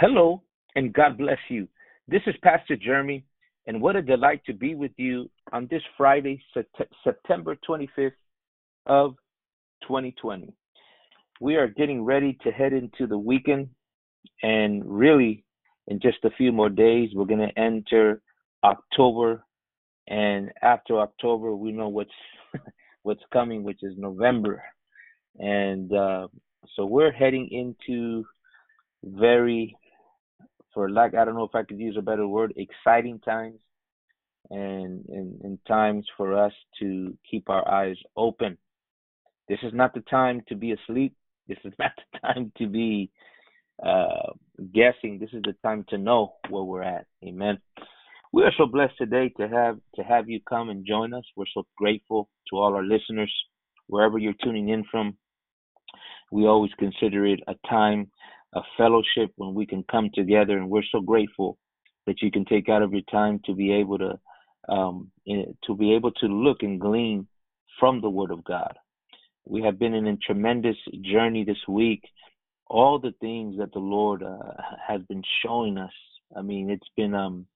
Hello, and God bless you. This is Pastor Jeremy, and what a delight to be with you on this Friday, September 25th of 2020. We are getting ready to head into the weekend, and really, in just a few more days, we're going to enter October, and after October, we know what's what's coming, which is November, and uh, so we're heading into very for lack I don't know if I could use a better word, exciting times and, and, and times for us to keep our eyes open. This is not the time to be asleep. This is not the time to be uh, guessing. This is the time to know where we're at. Amen. We are so blessed today to have to have you come and join us. We're so grateful to all our listeners, wherever you're tuning in from. We always consider it a time a fellowship when we can come together, and we're so grateful that you can take out of your time to be able to um, to be able to look and glean from the Word of God. We have been in a tremendous journey this week. All the things that the Lord uh, has been showing us. I mean, it's been um,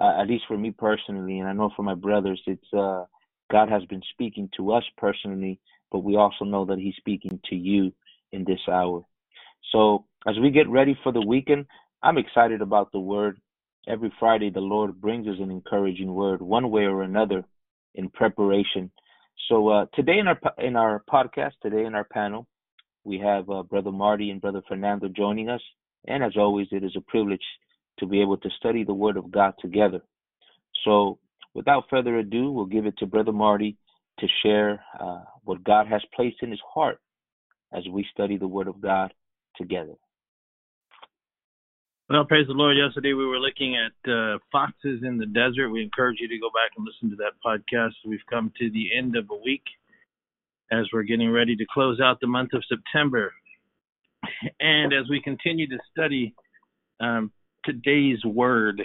uh, at least for me personally, and I know for my brothers, it's uh, God has been speaking to us personally, but we also know that He's speaking to you in this hour. So as we get ready for the weekend, I'm excited about the word. Every Friday, the Lord brings us an encouraging word, one way or another, in preparation. So uh, today in our in our podcast, today in our panel, we have uh, Brother Marty and Brother Fernando joining us. And as always, it is a privilege to be able to study the Word of God together. So, without further ado, we'll give it to Brother Marty to share uh, what God has placed in his heart as we study the Word of God together. Well, praise the Lord. Yesterday we were looking at uh, foxes in the desert. We encourage you to go back and listen to that podcast. We've come to the end of a week as we're getting ready to close out the month of September. And as we continue to study um, today's word,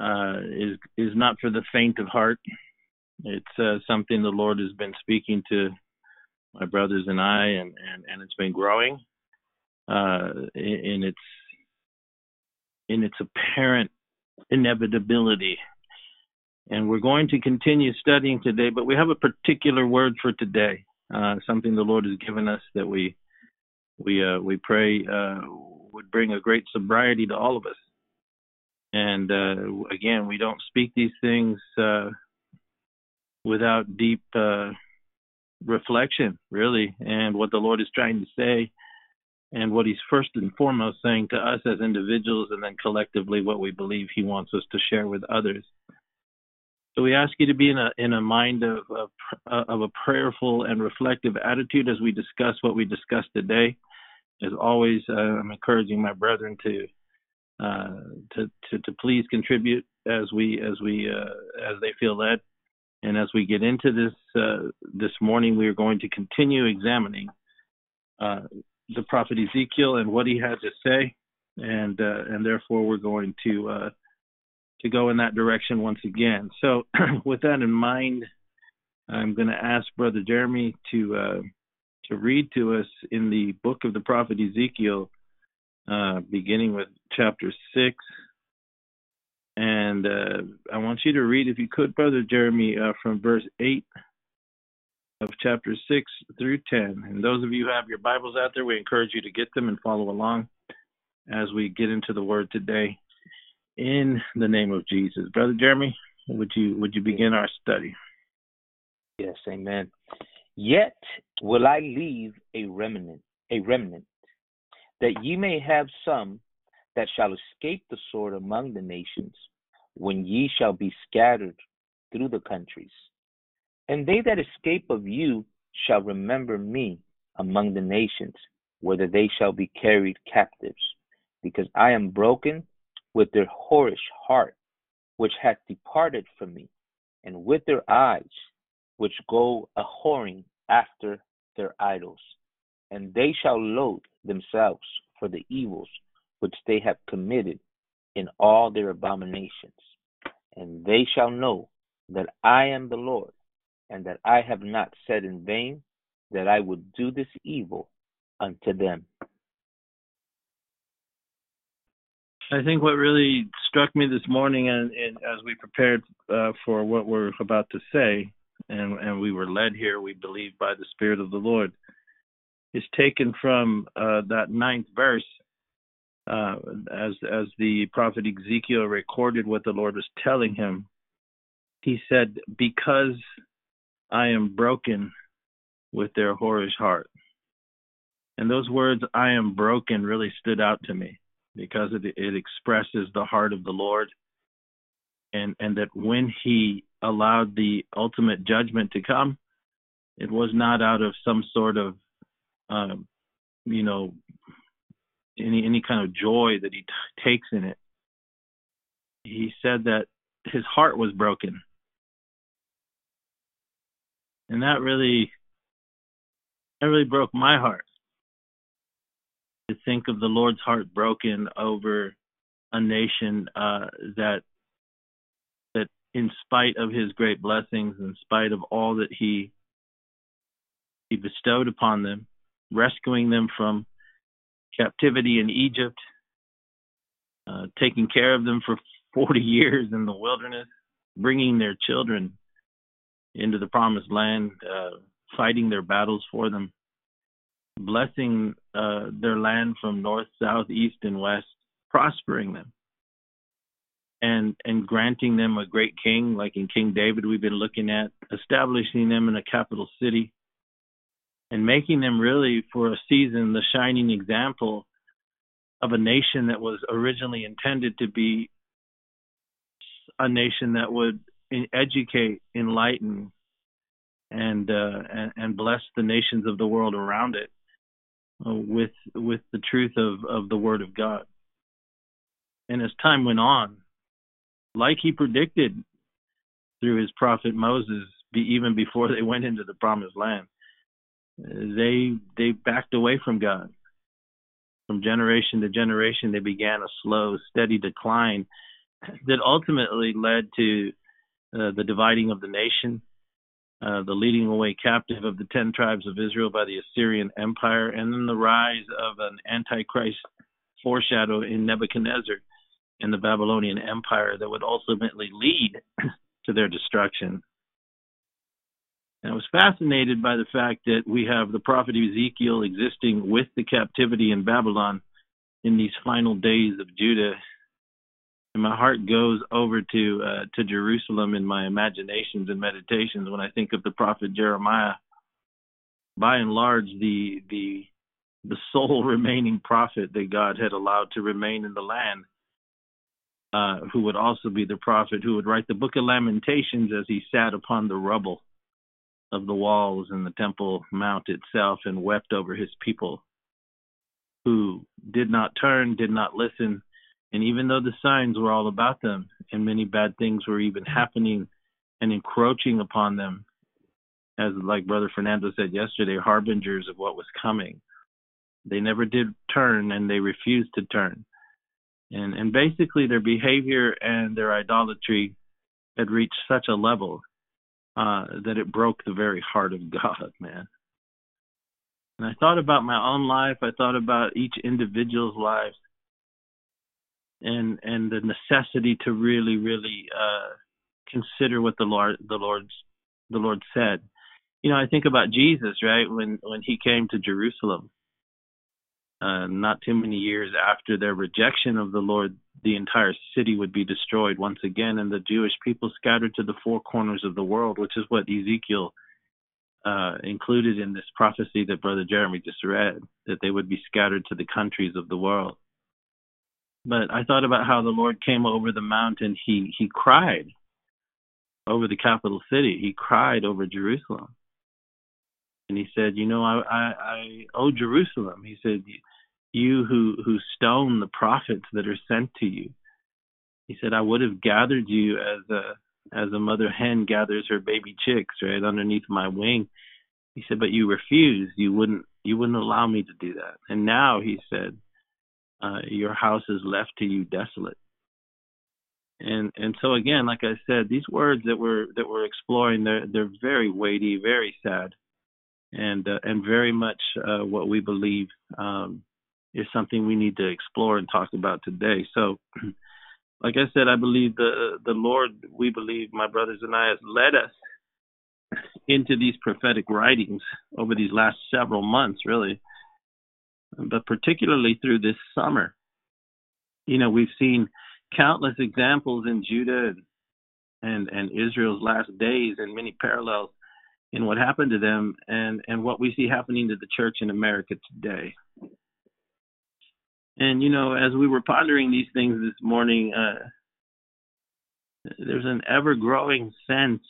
uh, is is not for the faint of heart. It's uh, something the Lord has been speaking to my brothers and I, and and, and it's been growing uh, in its in its apparent inevitability. And we're going to continue studying today, but we have a particular word for today, uh, something the Lord has given us that we we uh, we pray uh, would bring a great sobriety to all of us. And uh, again, we don't speak these things uh, without deep uh, reflection, really, and what the Lord is trying to say and what he's first and foremost saying to us as individuals and then collectively what we believe he wants us to share with others. So we ask you to be in a in a mind of of, of a prayerful and reflective attitude as we discuss what we discussed today. As always, uh, I'm encouraging my brethren to, uh, to to to please contribute as we as we uh, as they feel led. And as we get into this uh, this morning, we are going to continue examining uh, the prophet Ezekiel and what he had to say, and uh, and therefore we're going to uh, to go in that direction once again. So, with that in mind, I'm going to ask Brother Jeremy to uh, to read to us in the book of the prophet Ezekiel, uh, beginning with chapter six. And uh, I want you to read, if you could, Brother Jeremy, uh, from verse 8 of chapter 6 through 10. And those of you who have your Bibles out there, we encourage you to get them and follow along as we get into the word today in the name of Jesus. Brother Jeremy, would you would you begin our study? Yes, amen. Yet will I leave a remnant, a remnant, that ye may have some that shall escape the sword among the nations, when ye shall be scattered through the countries. And they that escape of you shall remember me among the nations, whether they shall be carried captives, because I am broken with their whorish heart, which hath departed from me, and with their eyes, which go a whoring after their idols. And they shall loathe themselves for the evils which they have committed in all their abominations. And they shall know that I am the Lord and that I have not said in vain that I would do this evil unto them. I think what really struck me this morning, and, and as we prepared uh, for what we're about to say, and, and we were led here, we believe, by the Spirit of the Lord, is taken from uh, that ninth verse, uh, as as the prophet Ezekiel recorded what the Lord was telling him. He said, "Because I am broken with their whorish heart." And those words, "I am broken," really stood out to me because it, it expresses the heart of the Lord, and and that when He allowed the ultimate judgment to come, it was not out of some sort of, um, you know, any any kind of joy that He t- takes in it. He said that His heart was broken, and that really, that really broke my heart to think of the Lord's heart broken over a nation uh, that that in spite of his great blessings, in spite of all that he he bestowed upon them, rescuing them from captivity in Egypt, uh, taking care of them for 40 years in the wilderness, bringing their children into the promised land, uh, fighting their battles for them, blessing uh, their land from north, south, east, and west, prospering them, and and granting them a great king, like in King David we've been looking at, establishing them in a capital city, and making them really for a season the shining example of a nation that was originally intended to be a nation that would educate, enlighten, and, uh, and and bless the nations of the world around it uh, with with the truth of of the Word of God. And as time went on, like He predicted through His prophet Moses, be, even before they went into the Promised Land, they they backed away from God. From generation to generation, they began a slow, steady decline that ultimately led to uh, the dividing of the nation uh, the leading away captive of the ten tribes of Israel by the Assyrian Empire, and then the rise of an antichrist foreshadow in Nebuchadnezzar and the Babylonian Empire that would ultimately lead to their destruction. And I was fascinated by the fact that we have the prophet Ezekiel existing with the captivity in Babylon in these final days of Judah and my heart goes over to uh, to Jerusalem in my imaginations and meditations when I think of the prophet Jeremiah. By and large, the the the sole remaining prophet that God had allowed to remain in the land, uh, who would also be the prophet who would write the book of Lamentations as he sat upon the rubble of the walls and the Temple Mount itself and wept over his people, who did not turn, did not listen, and even though the signs were all about them, and many bad things were even happening and encroaching upon them, as like Brother Fernando said yesterday, harbingers of what was coming, they never did turn and they refused to turn. And and basically their behavior and their idolatry had reached such a level uh, that it broke the very heart of God, man. And I thought about my own life. I thought about each individual's lives and and the necessity to really really uh consider what the lord the lord's the lord said you know i think about jesus right when when he came to jerusalem uh not too many years after their rejection of the lord the entire city would be destroyed once again and the jewish people scattered to the four corners of the world which is what ezekiel uh, included in this prophecy that Brother Jeremy just read, that they would be scattered to the countries of the world. But I thought about how the Lord came over the mountain. He he cried over the capital city. He cried over Jerusalem. And he said, "You know, I I, I O Jerusalem." He said, "You who who stone the prophets that are sent to you." He said, "I would have gathered you as a as a mother hen gathers her baby chicks right underneath my wing." He said, "But you refused. You wouldn't you wouldn't allow me to do that." And now he said, uh, your house is left to you desolate. And and so again, like I said, these words that we're that we're exploring, they're they're very weighty, very sad, and uh, and very much uh, what we believe um, is something we need to explore and talk about today. So, like I said, I believe the the Lord, we believe, my brothers and I, has led us into these prophetic writings over these last several months, really, but particularly through this summer. You know, we've seen countless examples in Judah and and Israel's last days, and many parallels in what happened to them, and and what we see happening to the church in America today. And you know, as we were pondering these things this morning, uh, there's an ever growing sense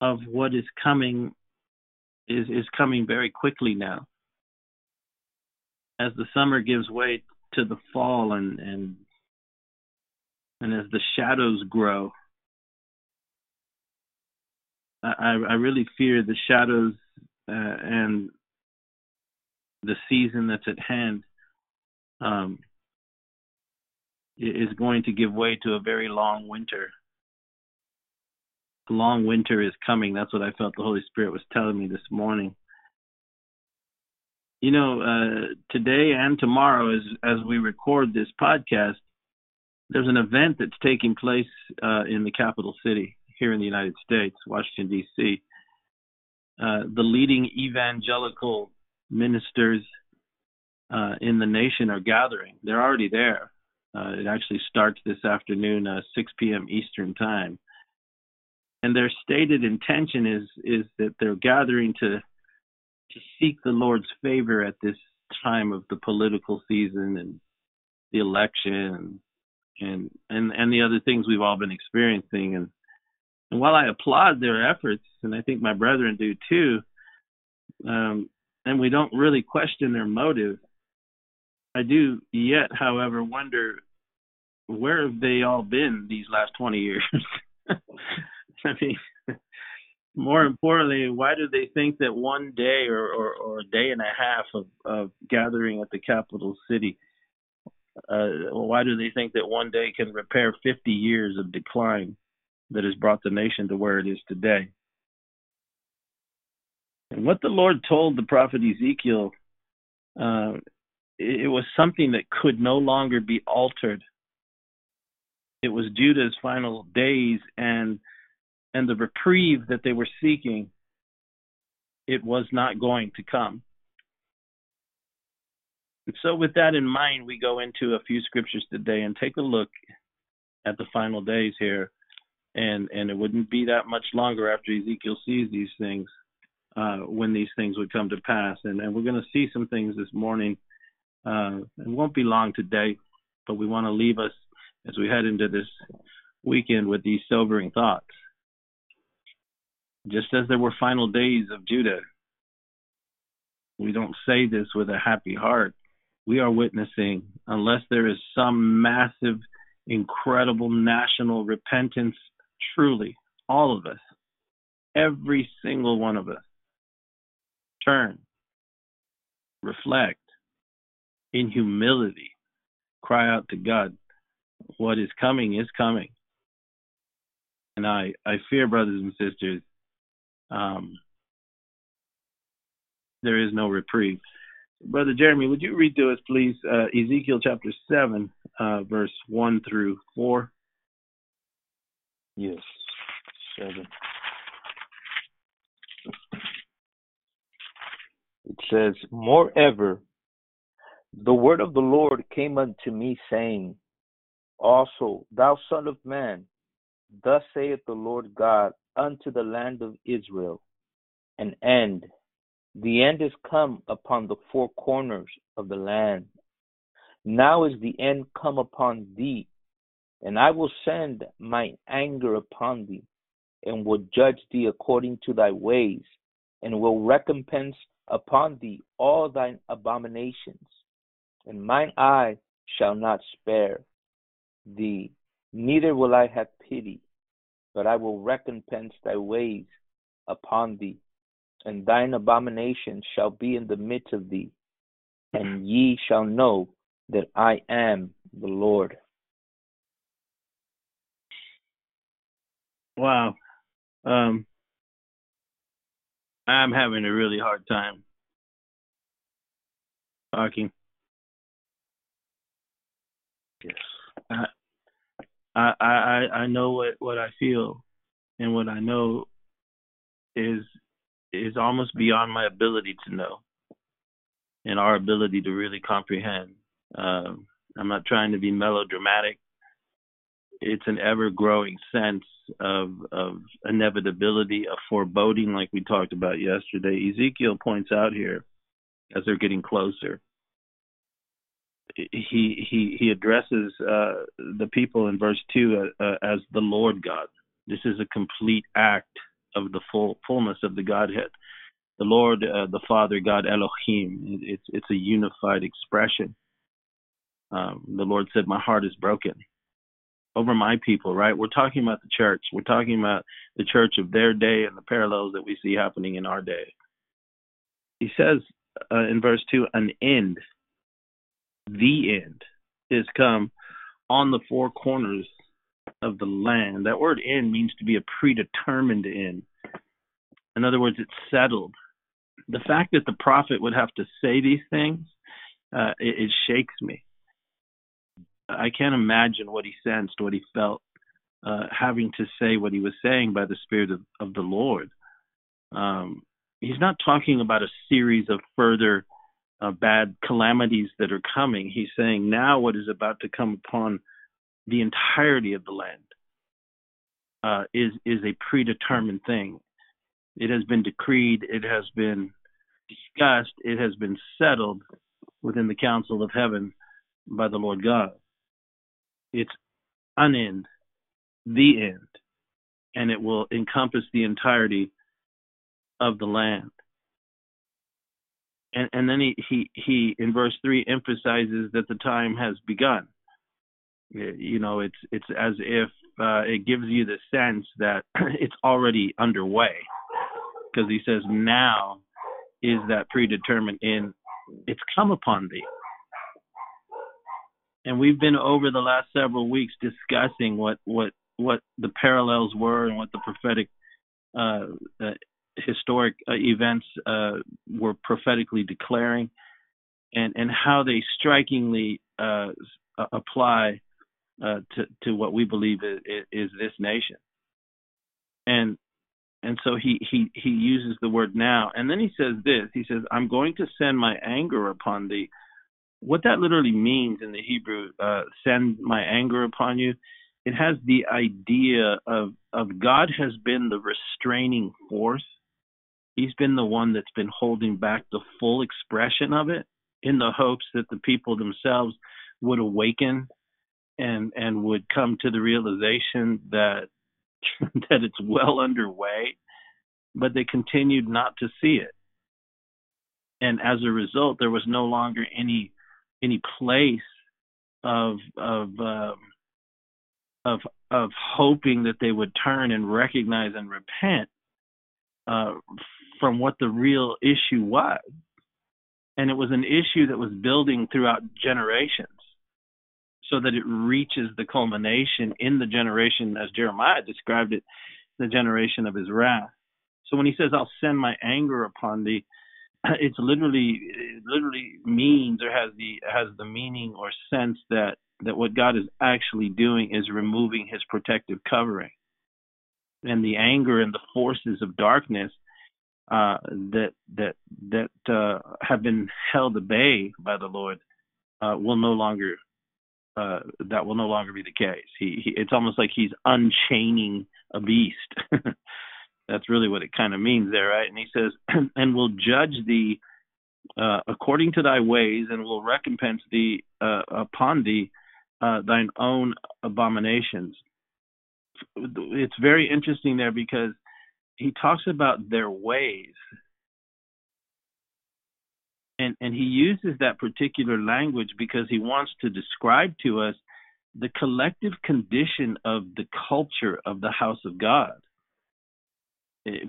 of what is coming is is coming very quickly now. As the summer gives way to the fall and and and as the shadows grow, I I really fear the shadows uh, and the season that's at hand um, is going to give way to a very long winter. A long winter is coming. That's what I felt the Holy Spirit was telling me this morning. You know, uh, today and tomorrow, as as we record this podcast, there's an event that's taking place uh, in the capital city here in the United States, Washington D.C. Uh, the leading evangelical ministers uh, in the nation are gathering. They're already there. Uh, it actually starts this afternoon, uh, 6 p.m. Eastern time. And their stated intention is is that they're gathering to to seek the Lord's favor at this time of the political season and the election and and and the other things we've all been experiencing and and while I applaud their efforts and I think my brethren do too um, and we don't really question their motive. I do yet, however, wonder where have they all been these last 20 years? I mean, more importantly, why do they think that one day or, or, or a day and a half of, of gathering at the capital city, uh, why do they think that one day can repair 50 years of decline that has brought the nation to where it is today? And what the Lord told the prophet Ezekiel, uh, it, it was something that could no longer be altered. It was Judah's final days and and the reprieve that they were seeking. It was not going to come. And so, with that in mind, we go into a few scriptures today and take a look at the final days here. And and it wouldn't be that much longer after Ezekiel sees these things uh, when these things would come to pass. And, and we're going to see some things this morning. Uh, it won't be long today, but we want to leave us as we head into this weekend with these sobering thoughts. Just as there were final days of Judah, we don't say this with a happy heart. We are witnessing, unless there is some massive, incredible national repentance, truly, all of us, every single one of us, turn, reflect, in humility, cry out to God. What is coming is coming. And I, I fear, brothers and sisters, um, there is no reprieve. Brother Jeremy, would you read to us, please, uh, Ezekiel chapter 7, uh, verse 1 through 4? Yes, 7. It says, Moreover, the word of the Lord came unto me, saying, Also, thou son of man, thus saith the Lord God unto the land of Israel, an end. The end is come upon the four corners of the land. Now is the end come upon thee, and I will send my anger upon thee, and will judge thee according to thy ways, and will recompense upon thee all thine abominations, and mine eye shall not spare thee, neither will I have pity, but I will recompense thy ways upon thee, and thine abominations shall be in the midst of thee, and ye shall know that I am the Lord. Wow. Um, I'm having a really hard time talking. Yes. I, I I I know what what I feel, and what I know is is almost beyond my ability to know, and our ability to really comprehend. Um, I'm not trying to be melodramatic. It's an ever growing sense of of inevitability, of foreboding, like we talked about yesterday. Ezekiel points out here as they're getting closer. He he he addresses uh, the people in verse two uh, uh, as the Lord God. This is a complete act of the full fullness of the Godhead. The Lord, uh, the Father, God Elohim. It's it's a unified expression. Um, the Lord said, "My heart is broken." over my people, right? We're talking about the church. We're talking about the church of their day and the parallels that we see happening in our day. He says uh, in verse 2 an end, the end, is come on the four corners of the land. That word end means to be a predetermined end. In other words, it's settled. The fact that the prophet would have to say these things, uh, it, it shakes me. I can't imagine what he sensed, what he felt, uh, having to say what he was saying by the Spirit of, of the Lord. Um, he's not talking about a series of further uh, bad calamities that are coming. He's saying now what is about to come upon the entirety of the land uh, is is a predetermined thing. It has been decreed. It has been discussed. It has been settled within the council of heaven by the Lord God. It's an end, the end, and it will encompass the entirety of the land. And, and then he, he, he, in verse 3, emphasizes that the time has begun. You know, it's, it's as if uh, it gives you the sense that it's already underway. Because he says, now is that predetermined in, it's come upon thee and we've been over the last several weeks discussing what what what the parallels were and what the prophetic uh, uh, historic uh, events uh, were prophetically declaring, and and how they strikingly uh, apply uh, to to what we believe is, is this nation. And and so he he he uses the word now, and then he says this. He says, "I'm going to send my anger upon thee." what that literally means in the Hebrew, uh, send my anger upon you, it has the idea of, of God has been the restraining force. He's been the one that's been holding back the full expression of it in the hopes that the people themselves would awaken and and would come to the realization that that it's well underway, but they continued not to see it. And as a result, there was no longer any any place of of um, of of hoping that they would turn and recognize and repent uh, from what the real issue was, and it was an issue that was building throughout generations, so that it reaches the culmination in the generation, as Jeremiah described it, the generation of his wrath. So when he says, "I'll send my anger upon thee," it's literally it literally means or has the has the meaning or sense that that what God is actually doing is removing his protective covering and the anger and the forces of darkness uh, that that that uh, have been held at bay by the Lord uh, will no longer uh, that will no longer be the case. He, he it's almost like he's unchaining a beast That's really what it kind of means there, right? And he says, and will judge thee uh, according to thy ways, and will recompense thee uh, upon thee thine own abominations. It's very interesting there because he talks about their ways. And, and he uses that particular language because he wants to describe to us the collective condition of the culture of the house of God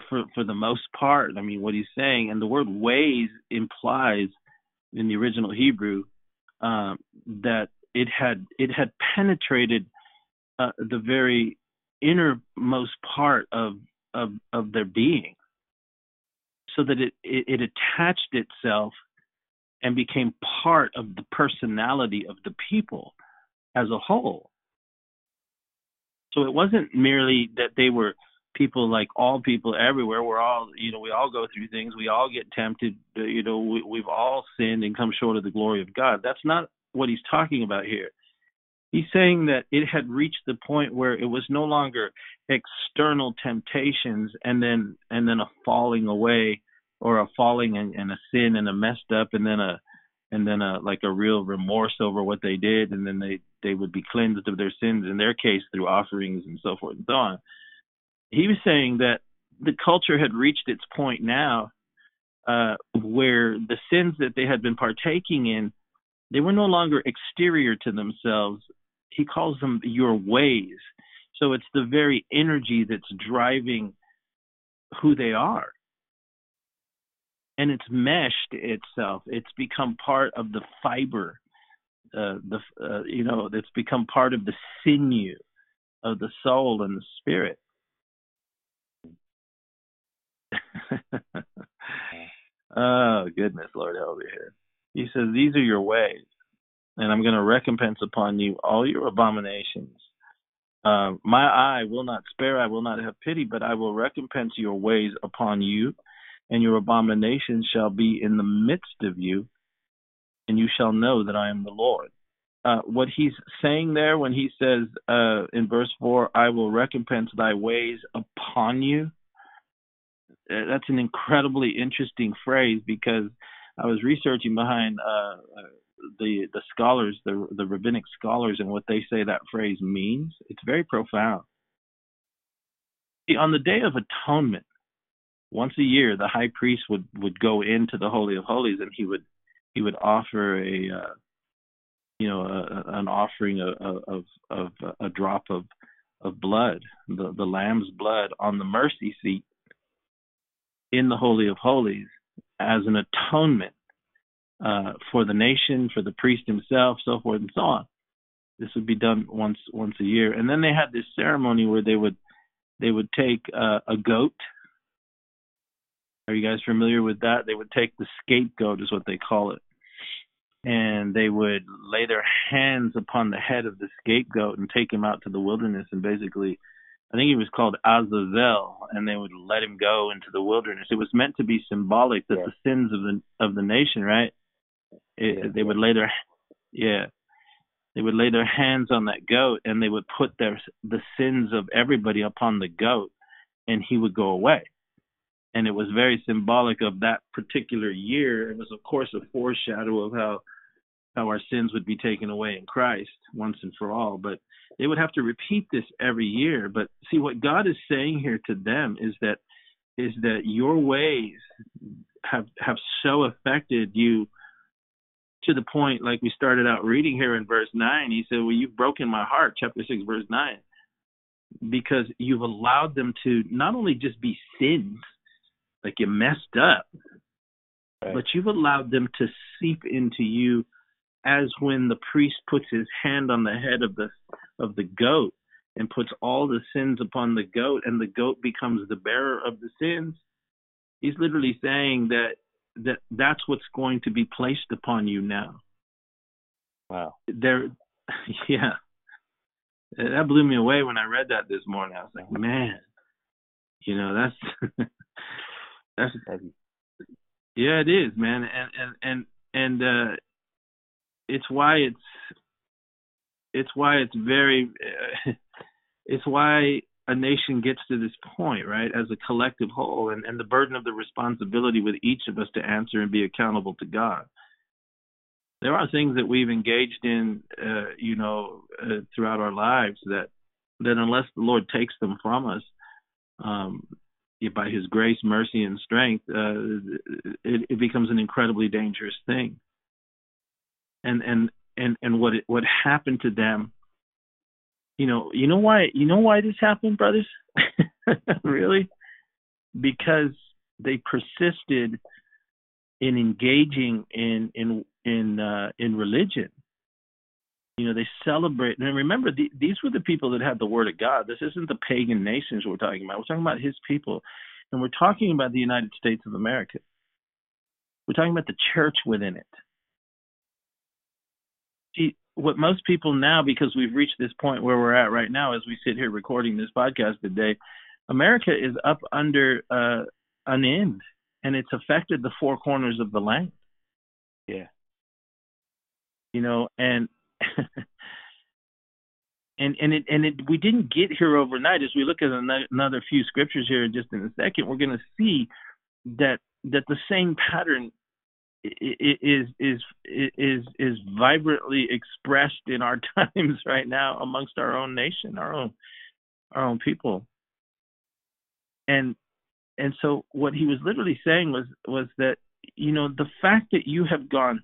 for for the most part. I mean, what he's saying, and the word ways implies in the original Hebrew um, that it had it had penetrated uh, the very innermost part of of of their being, so that it it, it attached itself and became part of the personality of the people as a whole. So it wasn't merely that they were people like all people everywhere. We're all, you know, we all go through things. We all get tempted. You know, we, we've all sinned and come short of the glory of God. That's not what he's talking about here. He's saying that it had reached the point where it was no longer external temptations and then and then a falling away or a falling and, and a sin and a messed up and then a and then a like a real remorse over what they did and then they they would be cleansed of their sins in their case through offerings and so forth and so on he was saying that the culture had reached its point now uh, where the sins that they had been partaking in, they were no longer exterior to themselves. He calls them your ways. So it's the very energy that's driving who they are. And it's meshed itself. It's become part of the fiber, uh, the uh, you know, it's become part of the sinew of the soul and the spirit. oh goodness, Lord help me here. He says, These are your ways, and I'm going to recompense upon you all your abominations. Uh, my eye will not spare, I will not have pity, but I will recompense your ways upon you, and your abominations shall be in the midst of you, and you shall know that I am the Lord. Uh, what he's saying there when he says uh, in verse 4, I will recompense thy ways upon you, uh, that's an incredibly interesting phrase because I was researching behind uh, uh, the the scholars, the the rabbinic scholars, and what they say that phrase means. It's very profound. See, on the Day of Atonement, once a year, the high priest would would go into the Holy of Holies and he would he would offer a uh, you know a, an offering of, of of a drop of of blood, the the lamb's blood on the mercy seat in the Holy of Holies as an atonement uh, for the nation, for the priest himself, so forth and so on. This would be done once once a year, and then they had this ceremony where they would they would take uh, a goat. Are you guys familiar with that? They would take the scapegoat, is what they call it, and they would lay their hands upon the head of the scapegoat and take him out to the wilderness and basically I think he was called Azazel, and they would let him go into the wilderness. It was meant to be symbolic that yeah. the sins of the of the nation, right? It, yeah, they would lay their, yeah, they would lay their hands on that goat, and they would put their the sins of everybody upon the goat, and he would go away. And it was very symbolic of that particular year. It was, of course, a foreshadow of how how our sins would be taken away in Christ once and for all. But they would have to repeat this every year. But see, what God is saying here to them is that is that your ways have have so affected you to the point, like we started out reading here in verse nine. He said, "Well, you've broken my heart," chapter six, verse nine, because you've allowed them to not only just be sins, like you messed up, right. but you've allowed them to seep into you as when the priest puts his hand on the head of the of the goat and puts all the sins upon the goat and the goat becomes the bearer of the sins he's literally saying that that that's what's going to be placed upon you now. Wow. There yeah. That blew me away when i read that this morning. I was like man you know that's that's heavy. Yeah it is man. And and and and uh it's why it's it's why it's very it's why a nation gets to this point, right, as a collective whole, and, and the burden of the responsibility with each of us to answer and be accountable to God. There are things that we've engaged in, uh, you know, uh, throughout our lives that that unless the Lord takes them from us, um, by His grace, mercy, and strength, uh, it, it becomes an incredibly dangerous thing and and and and what it, what happened to them you know you know why you know why this happened brothers? Really? Because they persisted in engaging in in in uh in religion. You know they celebrate and remember the, these were the people that had the word of god. This isn't the pagan nations we're talking about. We're talking about his people and we're talking about the united states of america. We're talking about the church within it See, what most people now, because we've reached this point where we're at right now, as we sit here recording this podcast today, America is up under uh, an end, and it's affected the four corners of the land. Yeah. You know, and and and it and it we didn't get here overnight. As we look at another few scriptures here, just in a second, we're going to see that that the same pattern is is is is vibrantly expressed in our times right now amongst our own nation, our own our own people. And and so what he was literally saying was was that you know the fact that you have gone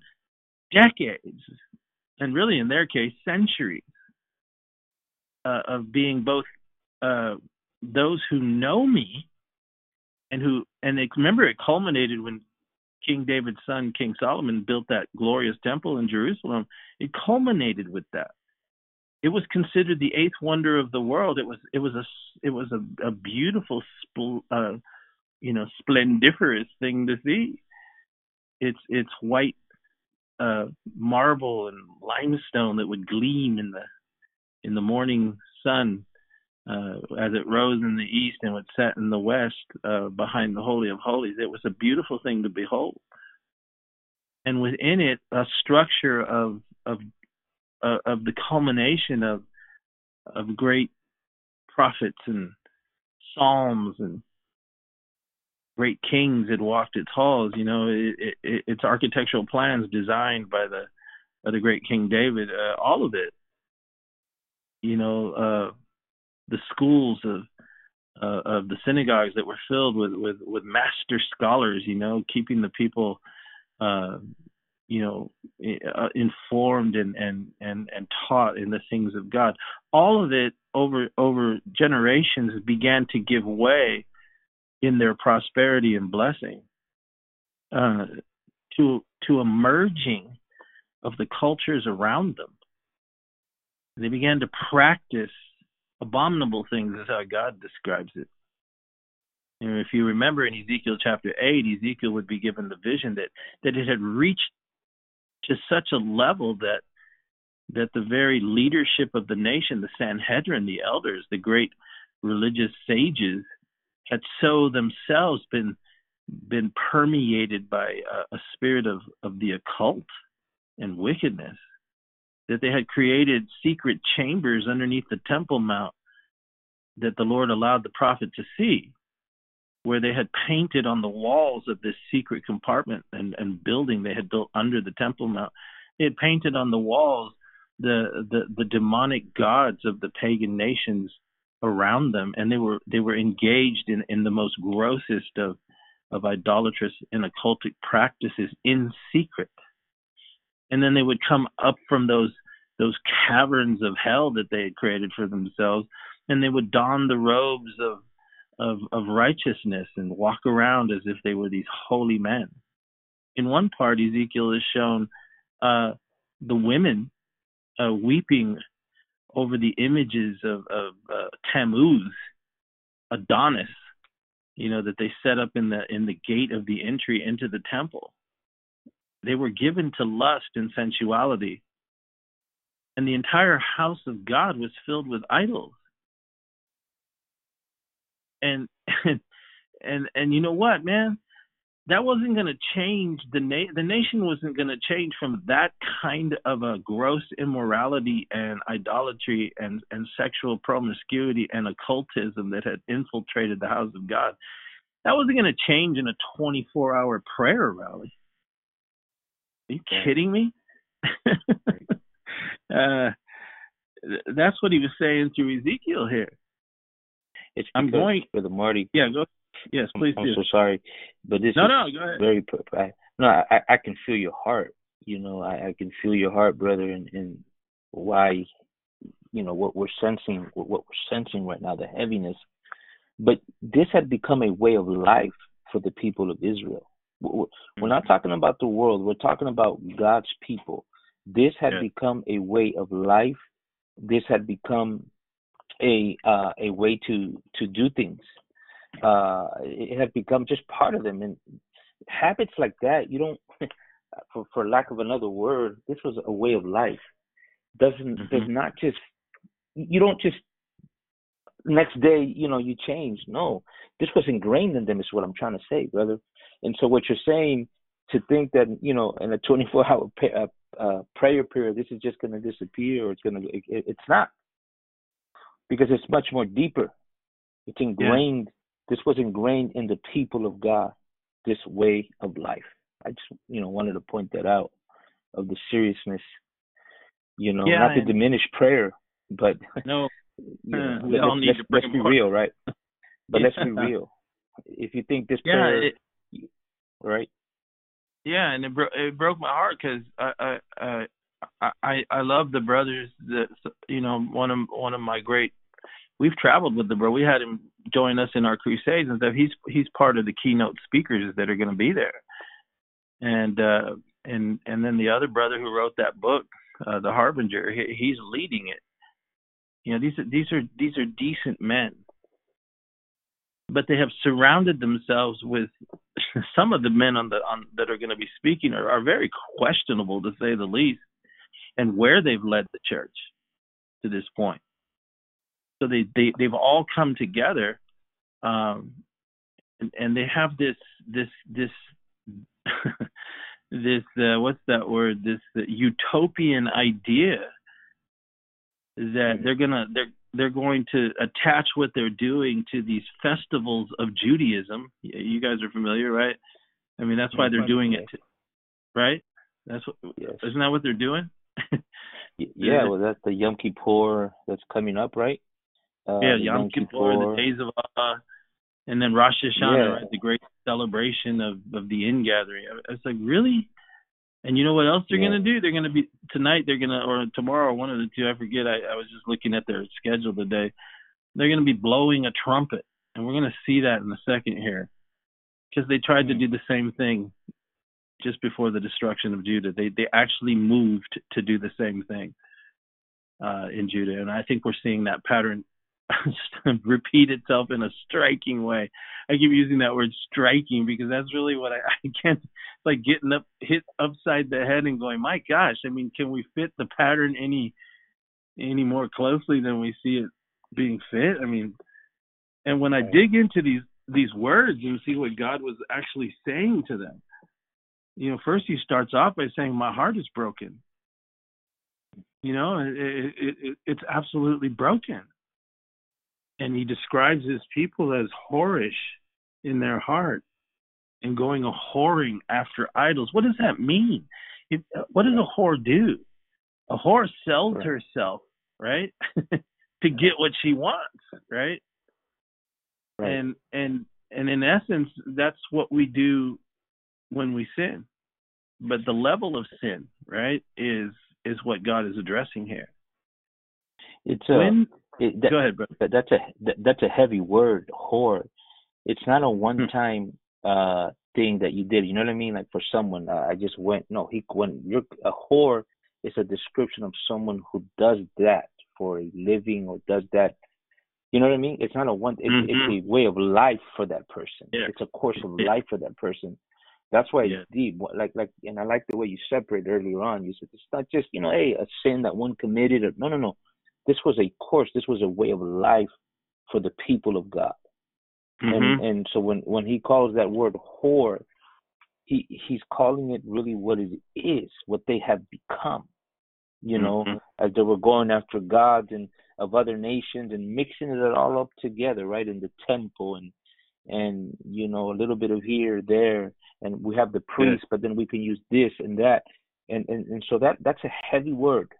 decades and really in their case centuries uh, of being both uh, those who know me and who and they, remember it culminated when King David's son King Solomon built that glorious temple in Jerusalem. It culminated with that. It was considered the eighth wonder of the world. It was it was a it was a, a beautiful spl, uh, you know splendiferous thing to see. It's it's white uh, marble and limestone that would gleam in the in the morning sun uh, as it rose in the east and would set in the west uh, behind the Holy of Holies. It was a beautiful thing to behold. And within it, a structure of of uh, of the culmination of of great prophets and psalms and great kings had walked its halls. You know, it, it, its architectural plans designed by the by the great King David. Uh, all of it you know, uh, the schools of uh, of the synagogues that were filled with with with master scholars, you know, keeping the people, uh, you know, uh, informed and and and and taught in the things of God. All of it over over generations began to give way in their prosperity and blessing uh, to to a merging of the cultures around them they began to practice abominable things, is how God describes it. And if you remember in Ezekiel chapter 8, Ezekiel would be given the vision that, that it had reached to such a level that that the very leadership of the nation, the Sanhedrin, the elders, the great religious sages, had so themselves been been permeated by a, a spirit of, of the occult and wickedness that they had created secret chambers underneath the Temple Mount that the Lord allowed the prophet to see, where they had painted on the walls of this secret compartment and, and building they had built under the Temple Mount. They had painted on the walls the, the, the demonic gods of the pagan nations around them, and they were they were engaged in, in the most grossest of of idolatrous and occultic practices in secret and then they would come up from those those caverns of hell that they had created for themselves and they would don the robes of of, of righteousness and walk around as if they were these holy men. In one part ezekiel is shown uh, the women uh, weeping over the images of, of uh, tammuz adonis you know that they set up in the in the gate of the entry into the temple they were given to lust and sensuality. And the entire house of God was filled with idols. And and and, and you know what, man? That wasn't going to change the na- the nation wasn't going to change from that kind of a gross immorality and idolatry and and sexual promiscuity and occultism that had infiltrated the house of God. That wasn't going to change in a 24 hour prayer rally. Are you kidding me? uh, that's what he was saying to Ezekiel here. It's I'm going for the Marty. Yeah, go. Yes, please. I'm, I'm so sorry, but this no, is no, go ahead. very. I, no, I, I can feel your heart. You know, I, I can feel your heart, brother, and, and why, you know, what we're sensing, what we're sensing right now, the heaviness. But this had become a way of life for the people of Israel. We're not talking about the world. We're talking about God's people. This had yeah. become a way of life. This had become a uh, a way to to do things. Uh, it had become just part of them. And habits like that, you don't, for for lack of another word, this was a way of life. doesn't Mhm. does not just you don't just next day you know you change no this was ingrained in them is what i'm trying to say brother and so what you're saying to think that you know in a 24 hour pa- uh, uh, prayer period this is just going to disappear or it's going to it, it's not. Because it's much more deeper. It's ingrained this was ingrained in the people of god this way of life. I just you know wanted to point that out of the seriousness you know Yeah, not to diminish prayer but No, you know, Uh, we let- all let's, need let's, to bring let's be real right? But let's be real. If you think this yeah, prayer it, right yeah, and it, bro- it broke my heart because I, I, I, I, love the brothers. That you know, one of one of my great. We've traveled with the bro. We had him join us in our crusades and stuff. He's he's part of the keynote speakers that are going to be there, and uh, and and then the other brother who wrote that book, uh, the Harbinger, he, he's leading it. You know, these are these are these are decent men, but they have surrounded themselves with some of the men on the on that are going to be speaking are, are very questionable to say the least, and where they've led the church to this point. So they they they've all come together, um, and, and they have this this this this uh, what's that word this uh, utopian idea that Mhm. they're gonna they're they're going to attach what they're doing to these festivals of Judaism. You guys are familiar, right? I mean, that's why they're doing it, right? That's what yes isn't that what they're doing? Yeah well that's the yom kippur that's coming up right uh yeah, the Yom Kippur, the days of Allah, and then Rosh Hashanah, Yeah. right? The great celebration of of the ingathering. It's like really, and you know what else they're Yeah. gonna do? They're gonna be tonight. They're gonna or tomorrow, one of the two. I forget. I, I was just looking at their schedule today. They're gonna be blowing a trumpet, and we're gonna see that in a second here, because they tried to Hmm. do the same thing just before the destruction of Judah. They they actually moved to do the same thing uh, in Judah, and I think we're seeing that pattern repeat itself in a striking way. I keep using that word striking because that's really what I, I can't it's like getting up hit upside the head and going, my gosh, I mean, can we fit the pattern any any more closely than we see it being fit? I mean, and when I dig into these these words and see what God was actually saying to them, you know, first he starts off by saying, "My heart is broken." You know, it, it, it, it's absolutely broken. And he describes his people as whorish in their heart and going a whoring after idols. What does that mean? It, what does a whore do? A whore sells herself, right, to get what she wants, right? right And and and in essence, that's what we do when we sin. But the level of sin, right, is is what God is addressing here. it's a when it, that, go ahead, brother. that that's a that, that's a heavy word whore it's not a one time uh thing that you did you know what i mean like for someone uh, i just went no he when you're a whore is a description of someone who does that for a living or does that you know what i mean it's not a one it's, Mhm. it's a way of life for that person Yeah. it's a course of Yeah. life for that person that's why Yeah. it's deep like like and i like the way you separate earlier on you said it's not just you know hey a sin that one committed or no no no this was a course this was a way of life for the people of god Mhm. and and so when when he calls that word whore he he's calling it really what it is what they have become you know Mhm. as they were going after gods and of other nations and mixing it all up together right in the temple and and you know a little bit of here there and we have the priest but then we can use this and that and and, and so that that's a heavy word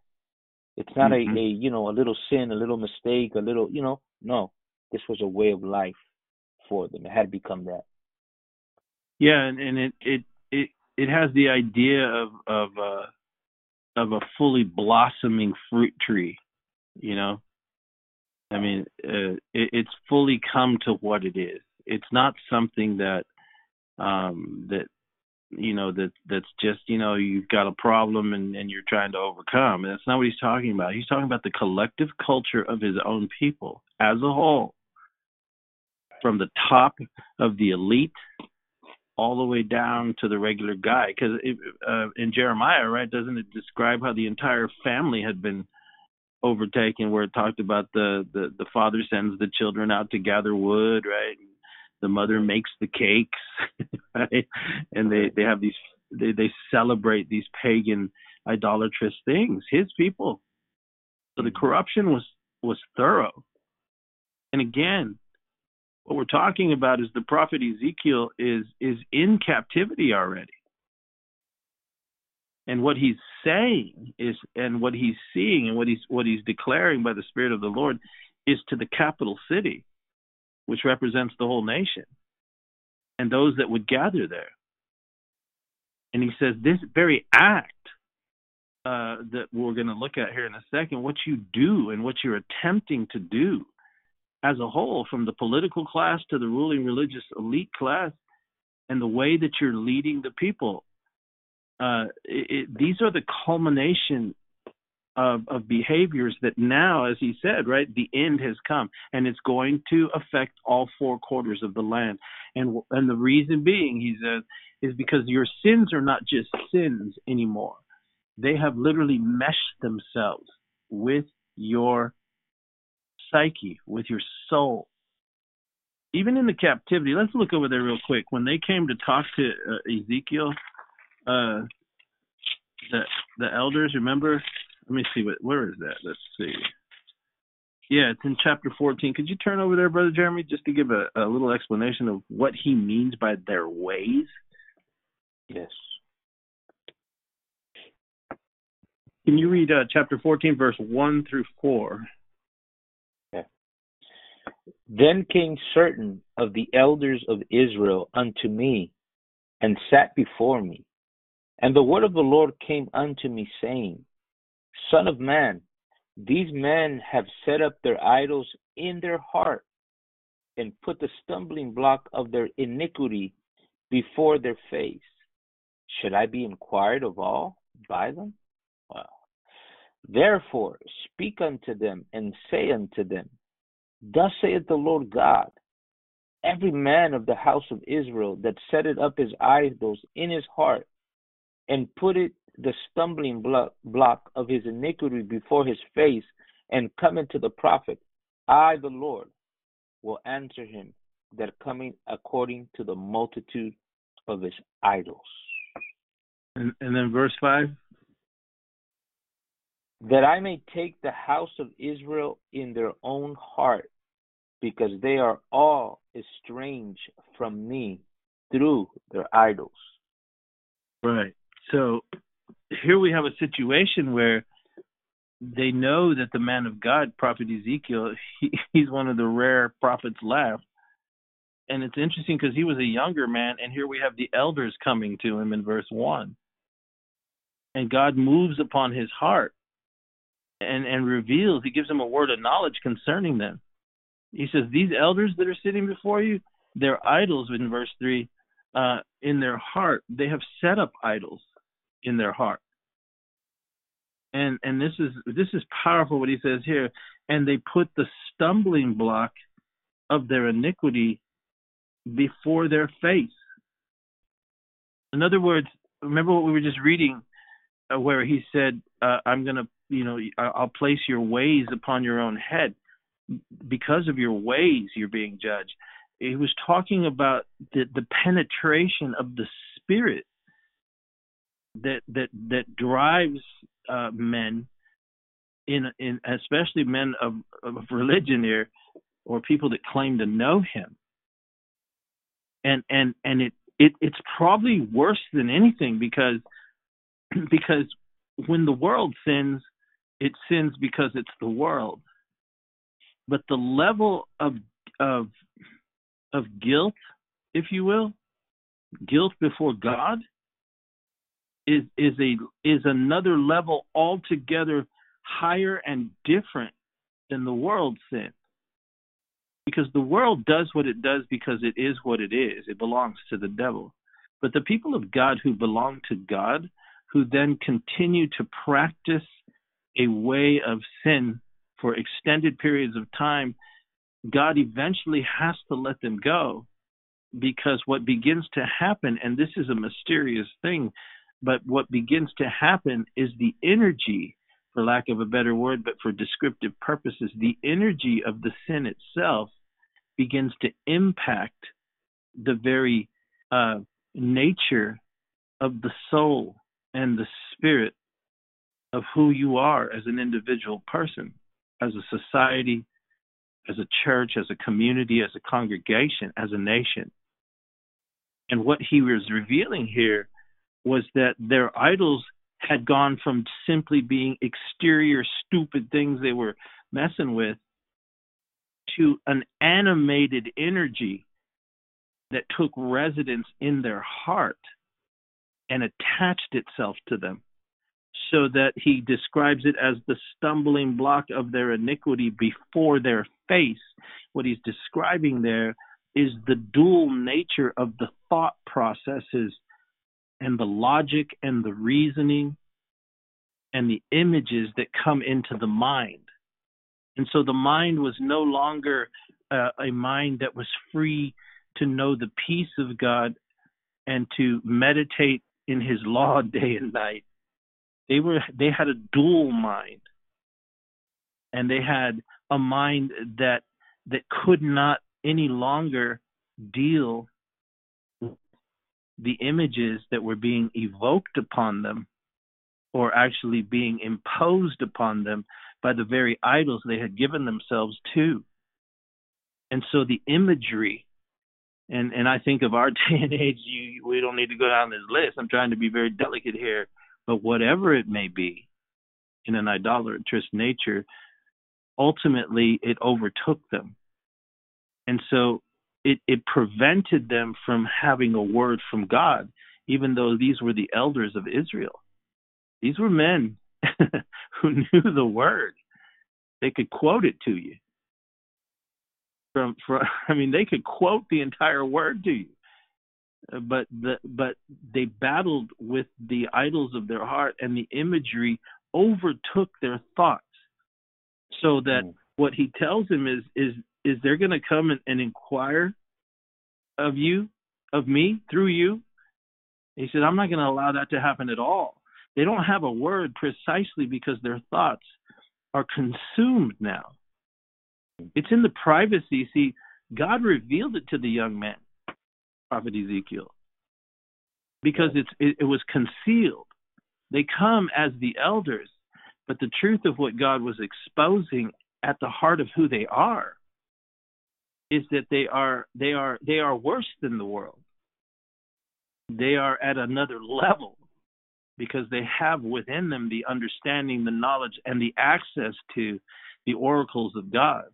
it's not Mhm. a, a you know a little sin a little mistake a little you know no this was a way of life for them it had become that Yeah, and, and it it it it has the idea of of uh of a fully blossoming fruit tree, you know. I mean, uh, it, it's fully come to what it is. It's not something that um that you know that that's just you know you've got a problem and and you're trying to overcome. and That's not what he's talking about. He's talking about the collective culture of his own people as a whole, from the top of the elite all the way down to the regular guy. Because uh, in Jeremiah, right, doesn't it describe how the entire family had been overtaken? Where it talked about the the the father sends the children out to gather wood, right? The mother makes the cakes, right? And they they have these they they celebrate these pagan idolatrous things. His people. So the corruption was was thorough. And again, what we're talking about is the prophet Ezekiel is is in captivity already. And what he's saying is and what he's seeing and what he's what he's declaring by the Spirit of the Lord is to the capital city, which represents the whole nation, and those that would gather there. And he says this very act uh, that we're going to look at here in a second, what you do and what you're attempting to do as a whole, from the political class to the ruling religious elite class, and the way that you're leading the people. Uh, it, it, these are the culmination of, of behaviors that now, as he said, right, the end has come, and it's going to affect all four quarters of the land. And and the reason being, he says, is because your sins are not just sins anymore; they have literally meshed themselves with your psyche, with your soul. Even in the captivity, let's look over there real quick. When they came to talk to uh, Ezekiel, uh, the the elders, remember? Let me see what where is that? Let's see. Yeah, it's in chapter 14. Could you turn over there, Brother Jeremy, just to give a, a little explanation of what he means by their ways? Yes. Can you read uh, chapter 14, verse 1 through 4? Then came certain of the elders of Israel unto me, and sat before me. And the word of the Lord came unto me, saying, Son of man, these men have set up their idols in their heart, and put the stumbling block of their iniquity before their face. Should I be inquired of all by them? Therefore speak unto them, and say unto them, Thus saith the Lord God Every man of the house of Israel that setteth up his idols in his heart, and putteth the stumbling block of his iniquity before his face, and cometh to the prophet, I, the Lord, will answer him that coming according to the multitude of his idols. And, and then verse 5 that I may take the house of Israel in their own heart, because they are all estranged from me through their idols. Right. So here we have a situation where they know that the man of God, Prophet Ezekiel, he, he's one of the rare prophets left. And it's interesting because he was a younger man, and here we have the elders coming to him in verse 1. And God moves upon his heart and, and reveals, he gives him a word of knowledge concerning them. He says, These elders that are sitting before you, they're idols in verse 3. Uh, in their heart, they have set up idols in their heart. And and this is this is powerful what he says here. And they put the stumbling block of their iniquity before their face. In other words, remember what we were just reading, uh, where he said, uh, "I'm to you know, I'll place your ways upon your own head. Because of your ways, you're being judged. He was talking about the, the penetration of the spirit that that that drives uh, men in in especially men of, of religion here or people that claim to know him and and and it it it's probably worse than anything because because when the world sins it sins because it's the world. But the level of of of guilt, if you will, guilt before God is is a is another level altogether higher and different than the world sin. Because the world does what it does because it is what it is. It belongs to the devil. But the people of God who belong to God, who then continue to practice a way of sin for extended periods of time, God eventually has to let them go because what begins to happen, and this is a mysterious thing, but what begins to happen is the energy, for lack of a better word, but for descriptive purposes, the energy of the sin itself begins to impact the very uh, nature of the soul and the spirit of who you are as an individual person, as a society, as a church, as a community, as a congregation, as a nation. And what he was revealing here was that their idols had gone from simply being exterior, stupid things they were messing with to an animated energy that took residence in their heart and attached itself to them so that he describes it as the stumbling block of their iniquity before their face. What he's describing there is the dual nature of the thought processes and the logic and the reasoning and the images that come into the mind. And so the mind was no longer uh, a mind that was free to know the peace of God and to meditate in his law day and night. They were they had a dual mind. And they had a mind that that could not any longer deal the images that were being evoked upon them or actually being imposed upon them by the very idols they had given themselves to. And so the imagery and and I think of our day and age, you we don't need to go down this list. I'm trying to be very delicate here, but whatever it may be, in an idolatrous nature, ultimately it overtook them, and so it it prevented them from having a word from God, even though these were the elders of Israel. These were men who knew the word. They could quote it to you from from I mean they could quote the entire word to you uh, but the but they battled with the idols of their heart and the imagery overtook their thoughts so that mm. what he tells them is is is they're going to come and, and inquire of you of me through you he said i'm not going to allow that to happen at all they don't have a word precisely because their thoughts are consumed now it's in the privacy. See, God revealed it to the young man, Prophet Ezekiel, because it's it, it was concealed. They come as the elders, but the truth of what God was exposing at the heart of who they are is that they are they are they are worse than the world. They are at another level because they have within them the understanding, the knowledge, and the access to the oracles of God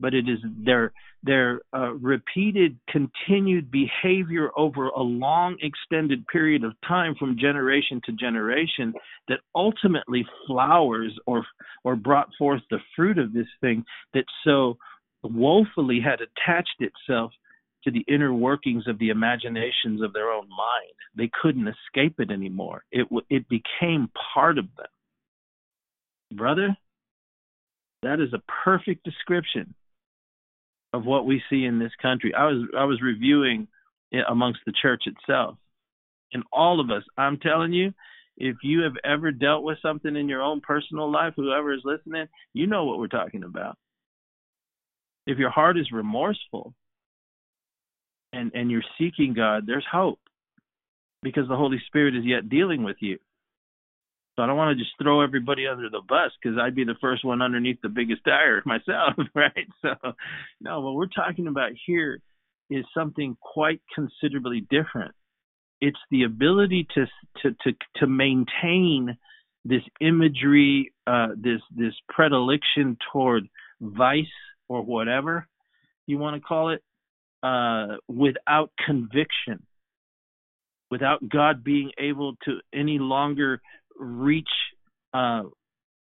but it is their their uh, repeated continued behavior over a long extended period of time from generation to generation that ultimately flowers or or brought forth the fruit of this thing that so woefully had attached itself to the inner workings of the imaginations of their own mind they couldn't escape it anymore it it became part of them brother that is a perfect description of what we see in this country. I was I was reviewing amongst the church itself, and all of us. I'm telling you, if you have ever dealt with something in your own personal life, whoever is listening, you know what we're talking about. If your heart is remorseful and and you're seeking God, there's hope because the Holy Spirit is yet dealing with you. So I don't want to just throw everybody under the bus because I'd be the first one underneath the biggest tire myself, right? So, no, what we're talking about here is something quite considerably different. It's the ability to to to to maintain this imagery, uh, this this predilection toward vice or whatever you want to call it, uh, without conviction, without God being able to any longer reach uh,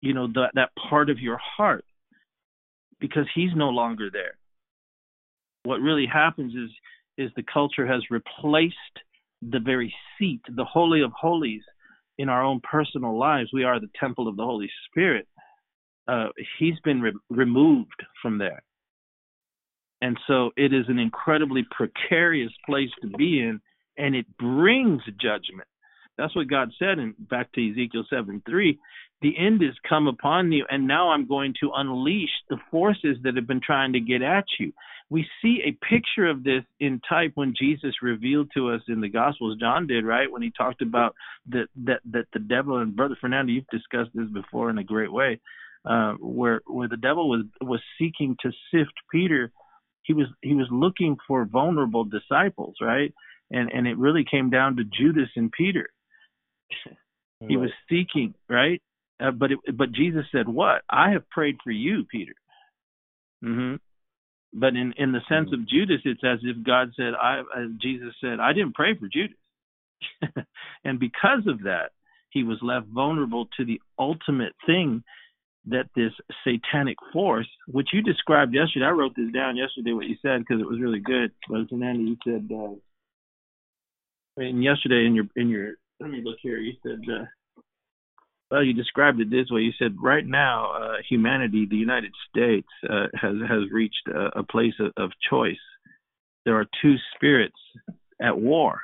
you know that that part of your heart because he's no longer there. What really happens is is the culture has replaced the very seat the holy of holies in our own personal lives. We are the temple of the holy spirit uh, he's been re- removed from there And so it is an incredibly precarious place to be in, and it brings judgment. That's what God said in back to Ezekiel 7 3. The end is come upon you, and now I'm going to unleash the forces that have been trying to get at you. We see a picture of this in type when Jesus revealed to us in the Gospels. John did, right? When he talked about that that that the devil and Brother Fernando, you've discussed this before in a great way, uh, where where the devil was was seeking to sift Peter. He was he was looking for vulnerable disciples, right? And and it really came down to Judas and Peter he was seeking, right? Uh, but it, but Jesus said, "What? I have prayed for you, Peter." hmm But in in the sense mm-hmm. of Judas, it's as if God said, "I." Uh, Jesus said, "I didn't pray for Judas," and because of that, he was left vulnerable to the ultimate thing that this satanic force, which you described yesterday, I wrote this down yesterday what you said because it was really good. But Andy, you said, uh, and yesterday in your in your let me look here. You said, uh, well, you described it this way. You said, right now, uh, humanity, the United States, uh, has has reached a, a place of, of choice. There are two spirits at war,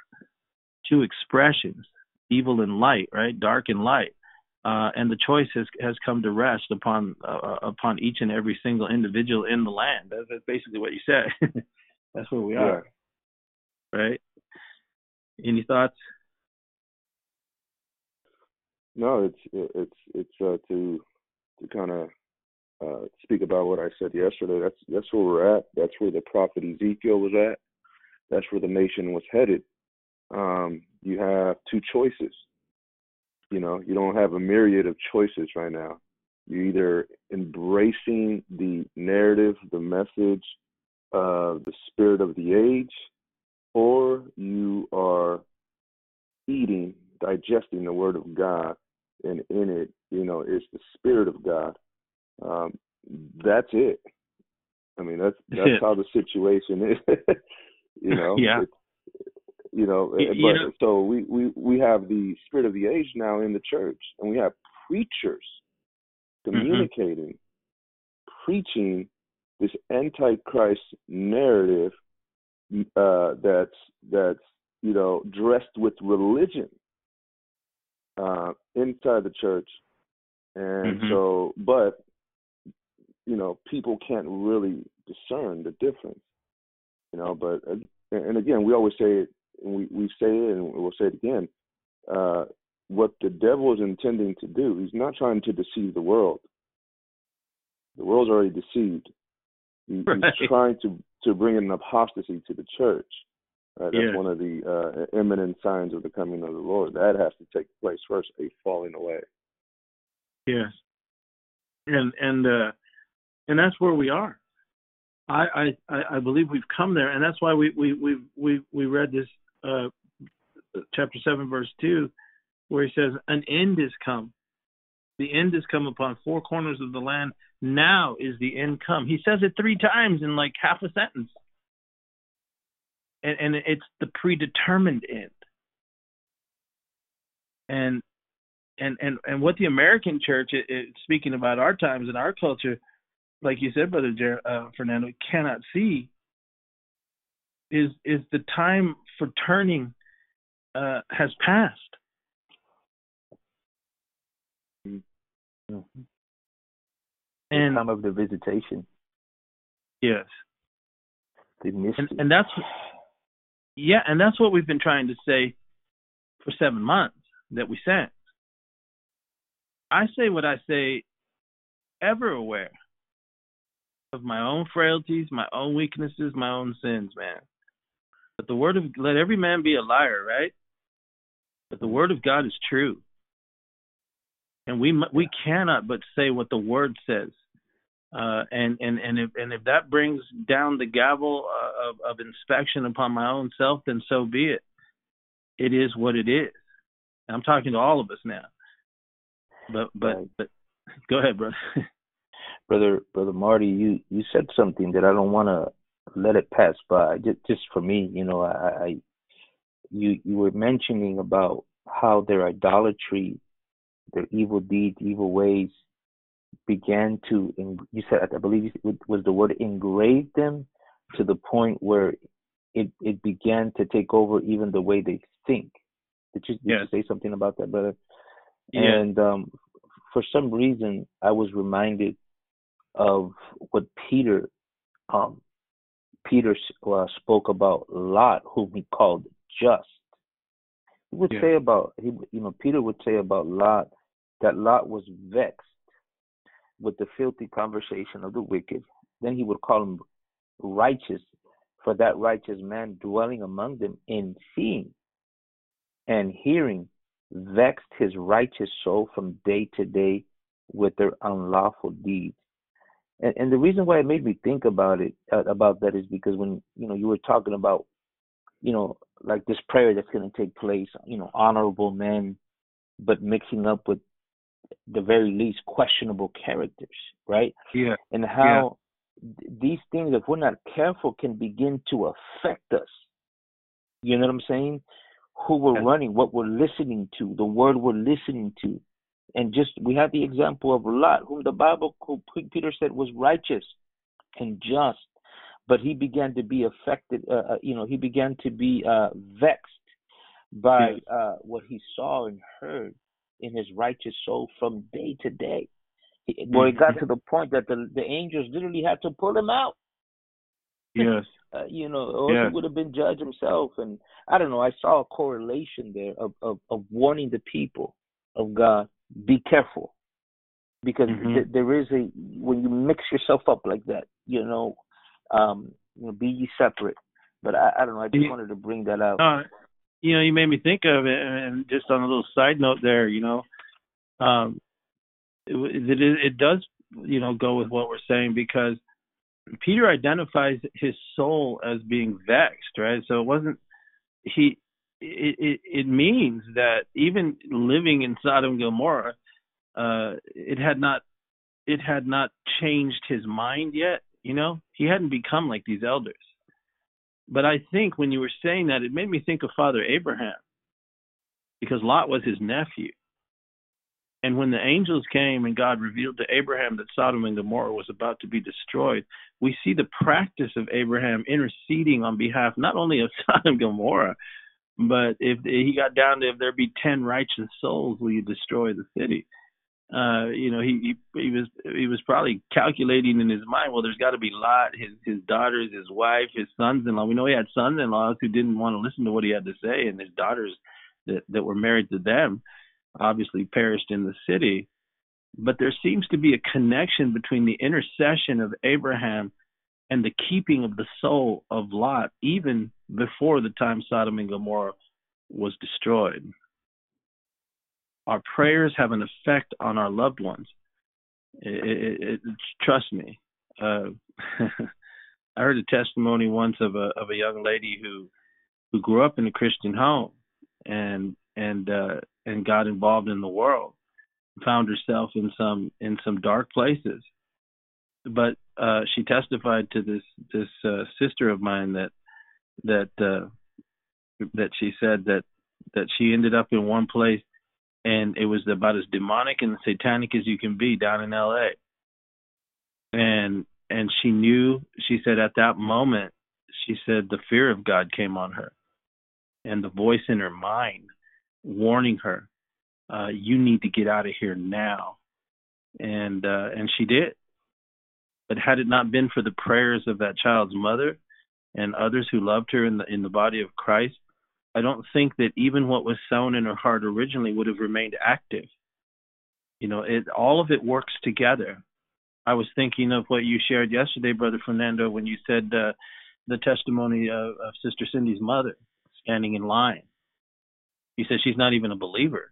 two expressions, evil and light, right? Dark and light. Uh, and the choice has has come to rest upon uh, upon each and every single individual in the land. That's, that's basically what you said. that's where we are, yeah. right? Any thoughts? No, it's it's it's uh, to to kind of uh, speak about what I said yesterday. That's that's where we're at. That's where the prophet Ezekiel was at. That's where the nation was headed. Um, you have two choices. You know, you don't have a myriad of choices right now. You're either embracing the narrative, the message, uh, the spirit of the age, or you are eating, digesting the word of God and in it, you know, is the spirit of God. Um, that's it. I mean, that's that's how the situation is. you know, yeah. You know, you, but know, so we, we we have the spirit of the age now in the church, and we have preachers mm-hmm. communicating, mm-hmm. preaching this antichrist narrative uh, that's that's you know dressed with religion uh, inside the church, and mm-hmm. so, but you know, people can't really discern the difference, you know. But uh, and again, we always say we we say it, and we'll say it again. Uh, what the devil is intending to do, he's not trying to deceive the world. The world's already deceived. He, right. He's trying to to bring an apostasy to the church. Right? That's yeah. one of the uh, imminent signs of the coming of the Lord. That has to take place first, a falling away. Yes, and and uh, and that's where we are. I, I I believe we've come there, and that's why we we we we we read this uh, chapter seven verse two, where he says, "An end is come." The end has come upon four corners of the land. Now is the end come. He says it three times in like half a sentence and, and it's the predetermined end. And and and and what the American church, it, it, speaking about our times and our culture, like you said, brother Jer- uh, Fernando, cannot see is is the time for turning uh, has passed. Mm-hmm. And time of the visitation. Yes. The mystery. And, and that's yeah, and that's what we've been trying to say for seven months that we sent. I say what I say ever aware of my own frailties, my own weaknesses, my own sins, man. But the word of let every man be a liar, right? But the word of God is true. And we we cannot but say what the word says. Uh, and and and if and if that brings down the gavel uh, of, of inspection upon my own self, then so be it. It is what it is. I'm talking to all of us now. But but right. but go ahead, brother. brother brother Marty, you you said something that I don't want to let it pass by. Just just for me, you know, I, I you you were mentioning about how their idolatry, their evil deeds, evil ways began to you said I believe it was the word engrave them to the point where it it began to take over even the way they think. Did you, did yes. you say something about that, brother? Yeah. And um, for some reason, I was reminded of what Peter um, Peter uh, spoke about Lot, whom he called just. He would yeah. say about he, you know, Peter would say about Lot that Lot was vexed with the filthy conversation of the wicked. Then he would call him righteous for that righteous man dwelling among them in seeing and hearing vexed his righteous soul from day to day with their unlawful deeds. And, and the reason why it made me think about it uh, about that is because when you know you were talking about you know like this prayer that's going to take place, you know, honorable men, but mixing up with the very least questionable characters, right? Yeah. And how yeah. these things, if we're not careful, can begin to affect us. You know what I'm saying? Who we're yeah. running, what we're listening to, the word we're listening to. And just we have the example of Lot, whom the Bible Peter said was righteous and just, but he began to be affected. Uh, uh you know, he began to be uh, vexed by uh, what he saw and heard in his righteous soul from day to day. Where it got mm-hmm. to the point that the the angels literally had to pull him out. Yes. Uh, you know, or yes. he would have been judged himself. And I don't know. I saw a correlation there of of, of warning the people of God, be careful, because mm-hmm. th- there is a when you mix yourself up like that, you know, um, you know, be ye separate. But I, I don't know. I just wanted to bring that out. Uh, you know, you made me think of it, and just on a little side note there, you know, um, it, it, it does, you know, go with what we're saying because Peter identifies his soul as being vexed, right? So it wasn't he. It, it, it means that even living in Sodom and Gomorrah, uh, it had not it had not changed his mind yet. You know, he hadn't become like these elders. But I think when you were saying that, it made me think of Father Abraham, because Lot was his nephew. And when the angels came and God revealed to Abraham that Sodom and Gomorrah was about to be destroyed, we see the practice of Abraham interceding on behalf not only of Sodom and Gomorrah, but if he got down to if there be ten righteous souls, will you destroy the city? uh, you know, he, he he was he was probably calculating in his mind. Well, there's got to be Lot, his his daughters, his wife, his sons-in-law. We know he had sons-in-laws who didn't want to listen to what he had to say, and his daughters that that were married to them obviously perished in the city. But there seems to be a connection between the intercession of Abraham and the keeping of the soul of Lot, even before the time Sodom and Gomorrah was destroyed our prayers have an effect on our loved ones. It, it, it, trust me. Uh, I heard a testimony once of a of a young lady who who grew up in a Christian home and and uh, and got involved in the world, found herself in some in some dark places. But uh, she testified to this this uh, sister of mine that that uh, that she said that that she ended up in one place and it was about as demonic and satanic as you can be down in LA. And and she knew she said at that moment she said the fear of God came on her and the voice in her mind warning her uh you need to get out of here now and uh and she did but had it not been for the prayers of that child's mother and others who loved her in the in the body of Christ I don't think that even what was sown in her heart originally would have remained active. You know, it all of it works together. I was thinking of what you shared yesterday, Brother Fernando, when you said uh, the testimony of, of Sister Cindy's mother standing in line. He said she's not even a believer.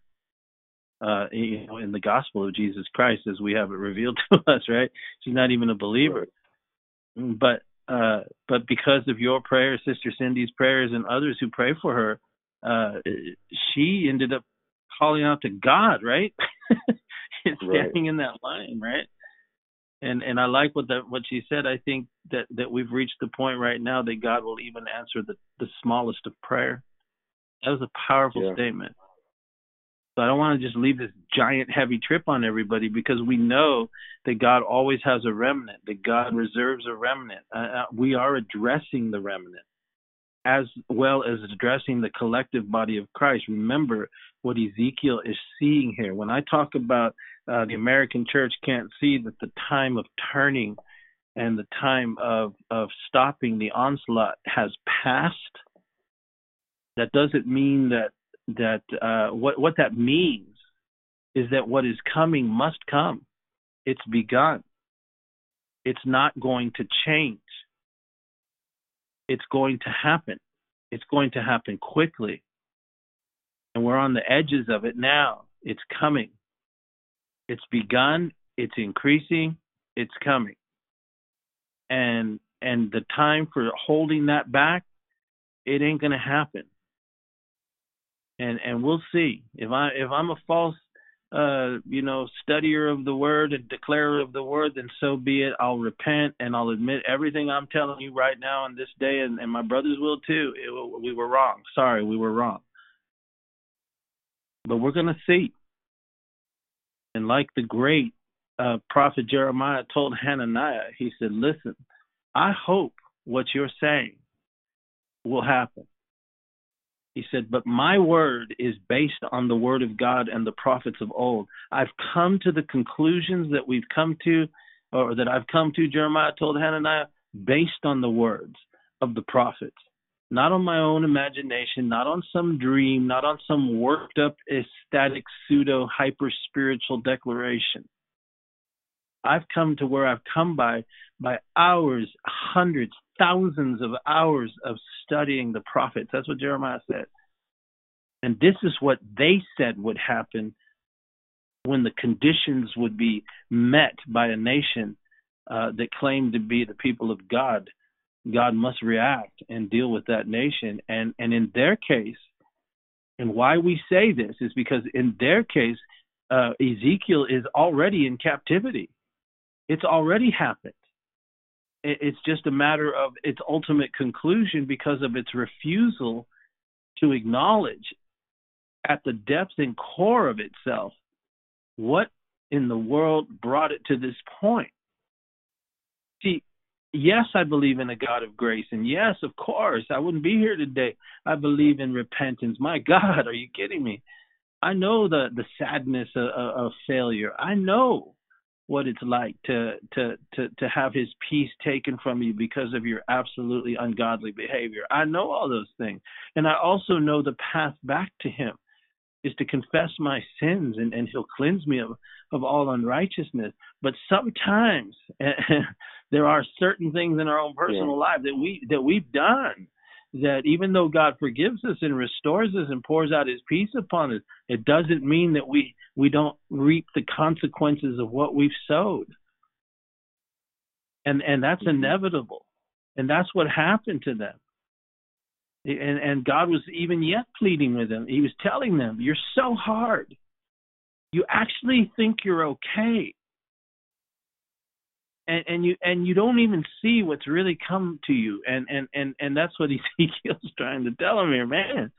Uh, you know, in the gospel of Jesus Christ, as we have it revealed to us, right? She's not even a believer. But uh, but because of your prayers, Sister Cindy's prayers, and others who pray for her, uh, she ended up calling out to God, right? and standing right. in that line, right? And and I like what that what she said. I think that that we've reached the point right now that God will even answer the the smallest of prayer. That was a powerful yeah. statement. So I don't want to just leave this giant heavy trip on everybody because we know that God always has a remnant, that God reserves a remnant. Uh, uh we are addressing the remnant as well as addressing the collective body of Christ. Remember what Ezekiel is seeing here. When I talk about uh, the American church can't see that the time of turning and the time of, of stopping the onslaught has passed, that doesn't mean that that uh, what what that means is that what is coming must come. It's begun. It's not going to change it's going to happen. It's going to happen quickly. And we're on the edges of it now. It's coming. It's begun, it's increasing, it's coming. And and the time for holding that back, it ain't going to happen. And and we'll see. If I if I'm a false uh, you know, studier of the word and declarer of the word, then so be it. I'll repent and I'll admit everything I'm telling you right now on this day, and, and my brothers will too. It, we were wrong. Sorry, we were wrong. But we're going to see. And like the great uh, prophet Jeremiah told Hananiah, he said, Listen, I hope what you're saying will happen. He said, But my word is based on the word of God and the prophets of old. I've come to the conclusions that we've come to, or that I've come to, Jeremiah told Hananiah, based on the words of the prophets, not on my own imagination, not on some dream, not on some worked up, ecstatic, pseudo, hyper spiritual declaration. I've come to where I've come by by hours, hundreds, thousands of hours of studying the prophets. That's what Jeremiah said. And this is what they said would happen when the conditions would be met by a nation uh, that claimed to be the people of God. God must react and deal with that nation. And, and in their case, and why we say this is because in their case, uh, Ezekiel is already in captivity. It's already happened. It's just a matter of its ultimate conclusion because of its refusal to acknowledge at the depth and core of itself what in the world brought it to this point. See, yes, I believe in a God of grace. And yes, of course, I wouldn't be here today. I believe in repentance. My God, are you kidding me? I know the, the sadness of, of failure. I know what it's like to to to to have his peace taken from you because of your absolutely ungodly behavior. I know all those things. And I also know the path back to him is to confess my sins and, and he'll cleanse me of, of all unrighteousness. But sometimes there are certain things in our own personal yeah. life that we that we've done that even though God forgives us and restores us and pours out his peace upon us, it doesn't mean that we we don't reap the consequences of what we've sowed. And and that's mm-hmm. inevitable. And that's what happened to them. And and God was even yet pleading with them. He was telling them, You're so hard. You actually think you're okay and, and you and you don't even see what's really come to you. And and and and that's what ezekiel's trying to tell him here man.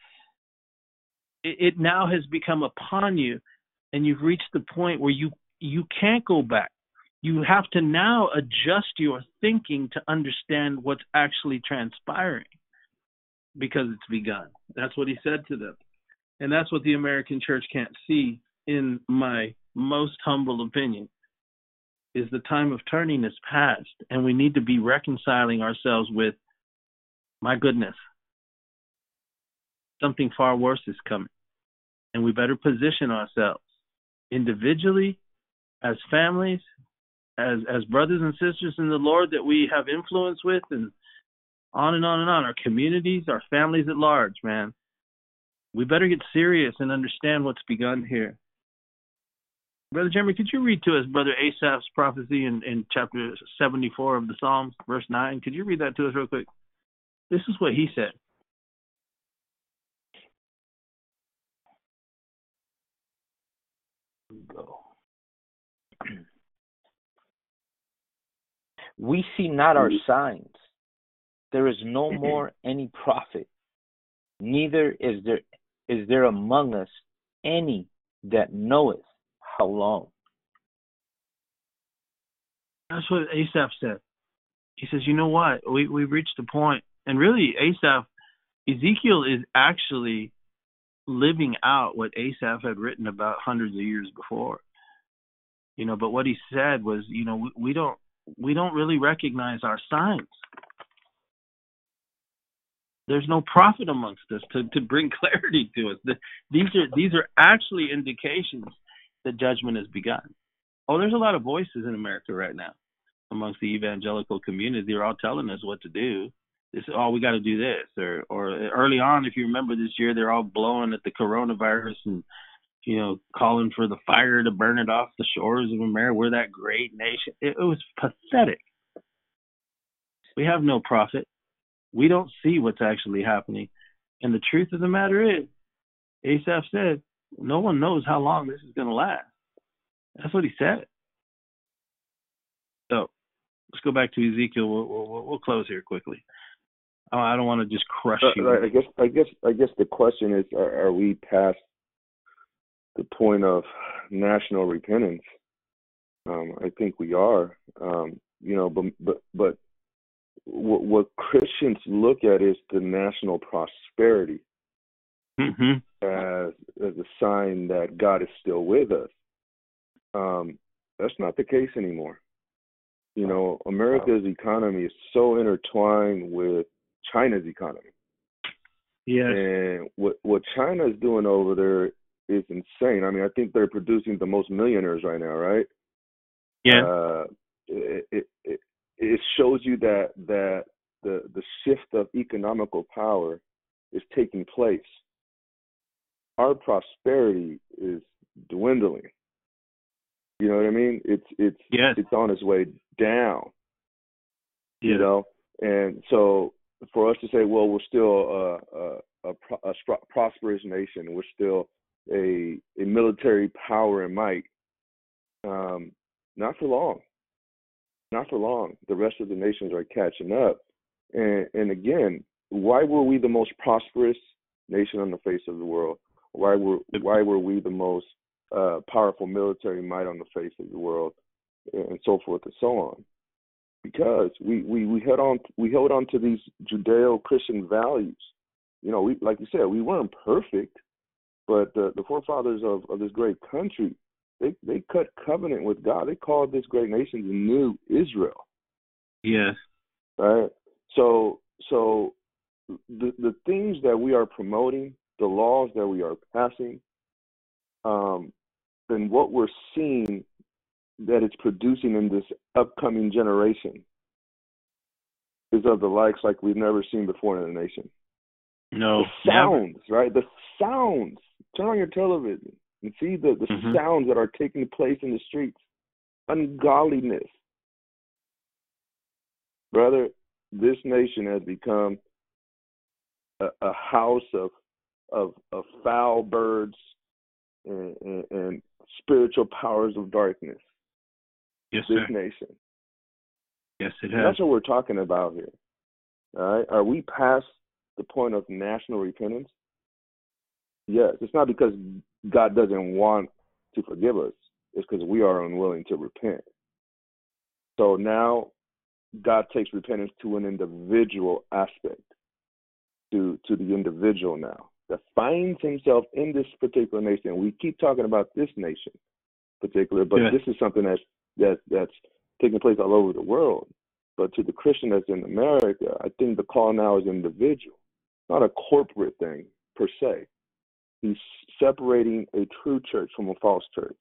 It, it now has become upon you and you've reached the point where you you can't go back. You have to now adjust your thinking to understand what's actually transpiring because it's begun. That's what he said to them. And that's what the american church can't see in my most humble opinion is the time of turning is past, and we need to be reconciling ourselves with, my goodness, something far worse is coming. And we better position ourselves individually, as families, as as brothers and sisters in the Lord that we have influence with, and on and on and on. Our communities, our families at large, man. We better get serious and understand what's begun here. Brother Jeremy, could you read to us Brother Asaph's prophecy in, in chapter 74 of the Psalms, verse 9? Could you read that to us real quick? This is what he said. Go. We see not our mm-hmm. signs. There is no mm-hmm. more any prophet, neither is there is there among us any that knoweth how long. That's what Asaph said. He says, you know what? We we've reached a point, and really, Asaph, Ezekiel is actually living out what Asaph had written about hundreds of years before. You know, but what he said was, you know, we, we don't we don't really recognize our signs. There's no prophet amongst us to, to bring clarity to us. The, these are these are actually indications that judgment has begun. Oh, there's a lot of voices in America right now amongst the evangelical community. They're all telling us what to do. This, oh, we got to do this, or or early on, if you remember this year, they're all blowing at the coronavirus and you know calling for the fire to burn it off the shores of America. We're that great nation. It, it was pathetic. We have no prophet. We don't see what's actually happening. And the truth of the matter is, Asaph said, no one knows how long this is going to last. That's what he said. So let's go back to Ezekiel. We'll, we'll, we'll close here quickly. Oh, I don't want to just crush you. I guess I guess I guess the question is: Are, are we past the point of national repentance? Um, I think we are. Um, you know, but but but what, what, Christians look at is the national prosperity mm-hmm. as as a sign that God is still with us. Um, that's not the case anymore. You know, America's economy is so intertwined with China's economy. Yes. And what what China is doing over there is insane. I mean, I think they're producing the most millionaires right now, right? Yeah. Uh, it, it, it shows you that that the the shift of economical power is taking place. Our prosperity is dwindling. You know what I mean? It's it's yes. it's on its way down. Yeah. You know, and so for us to say, well, we're still a a, a, a prosperous nation, we're still a a military power and might. Um, not for long not for long. The rest of the nations are catching up. And, and again, why were we the most prosperous nation on the face of the world? Why were why were we the most uh, powerful military might on the face of the world, and so forth and so on? Because we we we held on we held on to these Judeo-Christian values. You know, we like you said, we weren't perfect, but the, the forefathers of, of this great country they they cut covenant with God. They called this great nation the New Israel. Yes. Right. So so the the things that we are promoting, the laws that we are passing, um, and what we're seeing that it's producing in this upcoming generation is of the likes like we've never seen before in the nation. No. The sounds, never. right? The sounds. Turn on your television and see the, the mm-hmm. sounds that are taking place in the streets. Ungodliness. Brother, this nation has become a, a house of, of of foul birds and, and, and spiritual powers of darkness. Yes, this sir. nation. Yes, it has. And that's what we're talking about here. All right. Are we past the point of national repentance? Yes. It's not because God doesn't want to forgive us. It's because we are unwilling to repent. So now God takes repentance to an individual aspect, to to the individual now that finds himself in this particular nation. We keep talking about this nation particular, but yeah. this is something that's that that's taking place all over the world. But to the Christian that's in America, I think the call now is individual, not a corporate thing per se. He's separating a true church from a false church.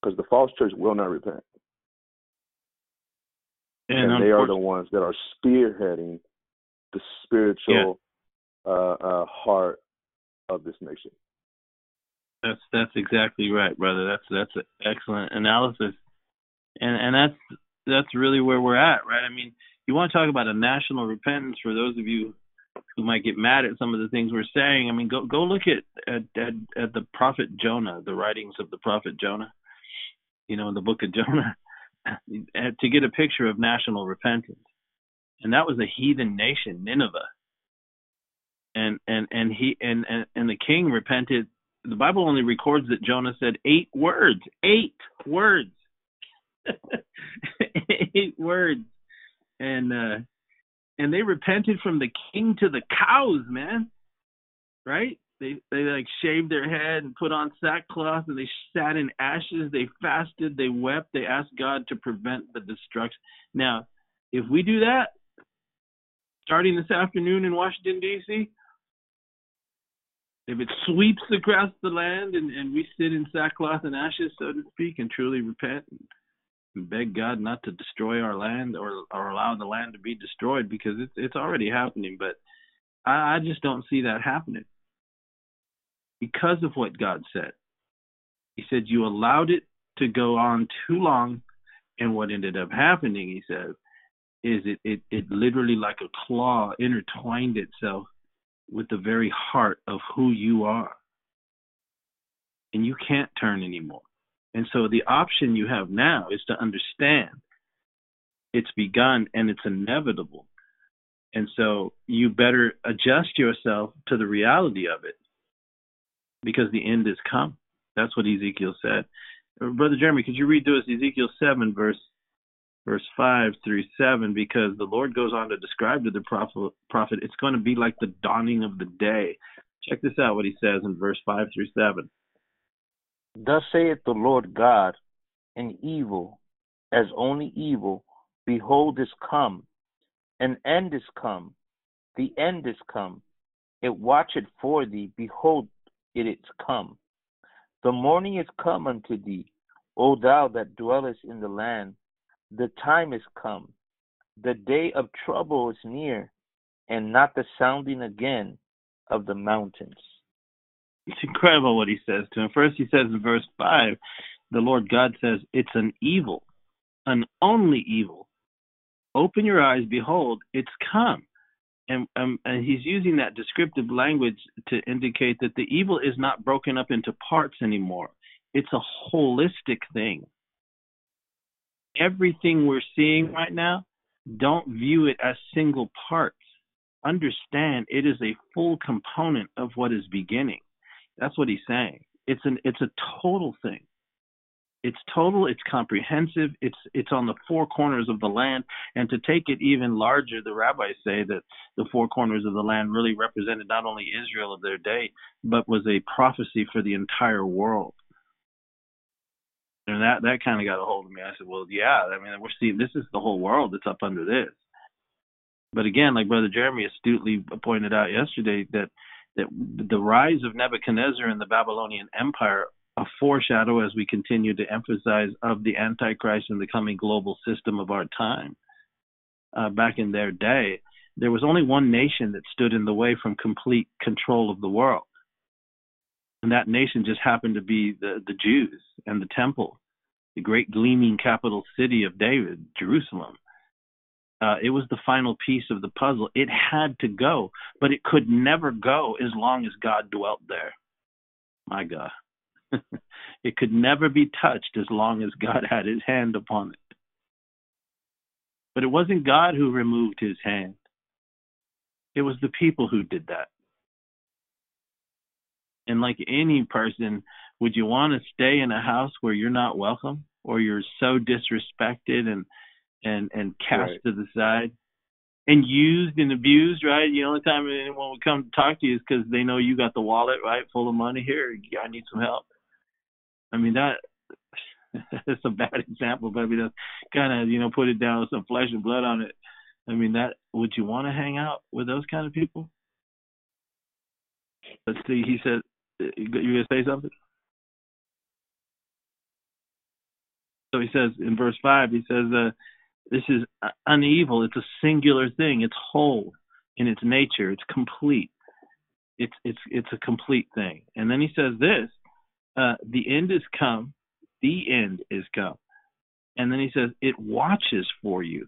Because the false church will not repent. And, and they are the ones that are spearheading the spiritual. Uh, uh, heart of this nation. That's that's exactly right, brother. That's that's an excellent analysis, and and that's that's really where we're at, right? I mean, you want to talk about a national repentance for those of you who might get mad at some of the things we're saying. I mean, go go look at at at, at the prophet Jonah, the writings of the prophet Jonah. You know, in the book of Jonah, to get a picture of national repentance, and that was a heathen nation, Nineveh. And and and he and and, and the king repented the Bible only records that Jonah said eight words. Eight words. eight words. And uh and they repented from the king to the cows, man. Right? They they like shaved their head and put on sackcloth and they sat in ashes. They fasted. They wept. They asked God to prevent the destruction. Now, if we do that, starting this afternoon in Washington D.C., if it sweeps across the land and, and we sit in sackcloth and ashes, so to speak, and truly repent and beg God not to destroy our land or or allow the land to be destroyed because it's it's already happening. But I, I just don't see that happening because of what God said. He said, You allowed it to go on too long. And what ended up happening, he said, is it, it, it literally like a claw intertwined itself with the very heart of who you are. And you can't turn anymore. And so the option you have now is to understand it's begun and it's inevitable. And so you better adjust yourself to the reality of it because the end has come. That's what Ezekiel said. Brother Jeremy, could you read to us Ezekiel 7, verse verse 5 through 7, because the Lord goes on to describe to the prophet, it's going to be like the dawning of the day. Check this out what he says in verse 5 through 7. Thus saith the Lord God, an evil, as only evil, behold is come, an end is come, the end is come. It watcheth for thee, behold, it is come. The morning is come unto thee, O thou that dwellest in the land. The time is come. The day of trouble is near, and not the sounding again of the mountains. It's incredible what he says to him. First, he says in verse 5, the Lord God says, It's an evil, an only evil. Open your eyes, behold, it's come and, um, and he's using that descriptive language to indicate that the evil is not broken up into parts anymore. It's a holistic thing. Everything we're seeing right now, don't view it as single parts. Understand it is a full component of what is beginning. That's what he's saying. It's an it's a total thing. It's total, it's comprehensive, it's it's on the four corners of the land. And to take it even larger, the rabbis say that the four corners of the land really represented not only Israel of their day, but was a prophecy for the entire world. And that that kind of got a hold of me. I said, well, yeah, I mean, we're seeing this is the whole world that's up under this. But again, like Brother Jeremy astutely pointed out yesterday, that that the rise of Nebuchadnezzar and the Babylonian Empire a foreshadow as we continue to emphasize of the Antichrist and the coming global system of our time. Uh, back in their day, there was only one nation that stood in the way from complete control of the world. And that nation just happened to be the, the Jews and the temple, the great gleaming capital city of David, Jerusalem. Uh, it was the final piece of the puzzle. It had to go, but it could never go as long as God dwelt there. My God. it could never be touched as long as God had his hand upon it. But it wasn't God who removed his hand, it was the people who did that. And like any person, would you want to stay in a house where you're not welcome or you're so disrespected and and and cast right. to the side and used and abused, right? The only time anyone would come to talk to you is because they know you got the wallet right full of money. Here, I need some help. I mean that that's a bad example, but I mean that's kind of you know put it down with some flesh and blood on it. I mean that would you want to hang out with those kind of people? Let's see. He said, uh, "You gonna say something?" So he says in verse five, he says, uh, "This is unevil. It's a singular thing. It's whole in its nature. It's complete. It's it's it's a complete thing." And then he says this uh, the end is come, the end is come. And then he says, it watches for you.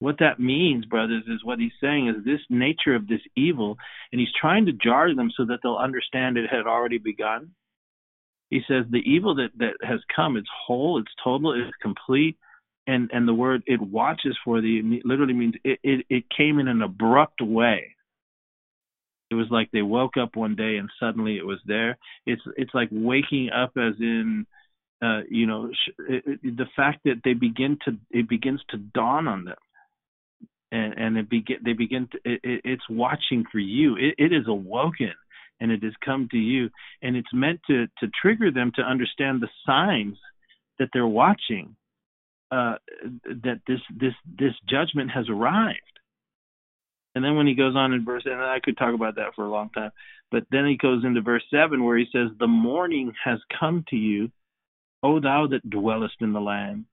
What that means, brothers, is what he's saying is this nature of this evil, and he's trying to jar them so that they'll understand it had already begun. He says the evil that, that has come, it's whole, it's total, it's complete, and and the word it watches for the literally means it, it, it came in an abrupt way. It was like they woke up one day and suddenly it was there. It's it's like waking up as in uh, you know it, it, the fact that they begin to it begins to dawn on them. And and it begin they begin to it, it, it's watching for you. It, it is awoken and it has come to you and it's meant to to trigger them to understand the signs that they're watching uh that this this this judgment has arrived. And then when he goes on in verse and I could talk about that for a long time but then he goes into verse 7 where he says the morning has come to you O thou that dwellest in the land,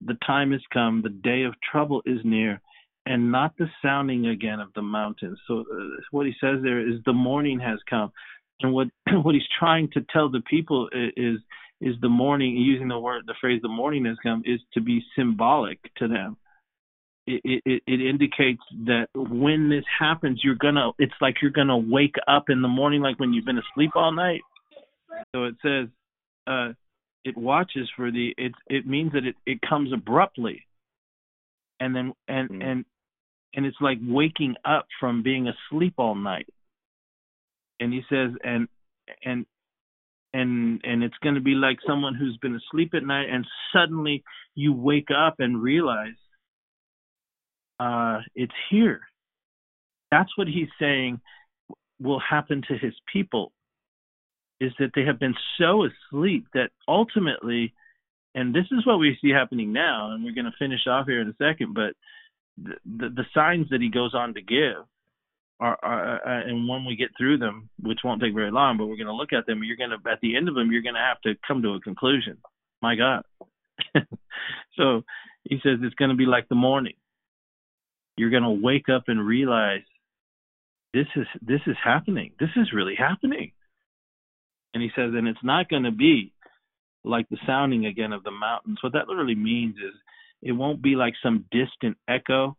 the time is come, the day of trouble is near, and not the sounding again of the mountains. So uh, what he says there is the morning has come, and what what he's trying to tell the people is is the morning using the word the phrase the morning has come is to be symbolic to them. It, it, it indicates that when this happens, you're gonna. It's like you're gonna wake up in the morning, like when you've been asleep all night. So it says, uh, it watches for the it it means that it it comes abruptly and then and mm-hmm. and and it's like waking up from being asleep all night. And he says and and and and it's going to be like someone who's been asleep at night and suddenly you wake up and realize uh it's here. That's what he's saying will happen to his people is that they have been so asleep that ultimately, and this is what we see happening now, and we're going to finish off here in a second, but the, the, signs that he goes on to give are, are uh, and when we get through them, which won't take very long, but we're going to look at them. You're going to, at the end of them, you're going to have to come to a conclusion. My God. so he says it's going to be like the morning. You're going to wake up and realize this is this is happening. This is really happening. And he says, and it's not going to be like the sounding again of the mountains. What that literally means is it won't be like some distant echo,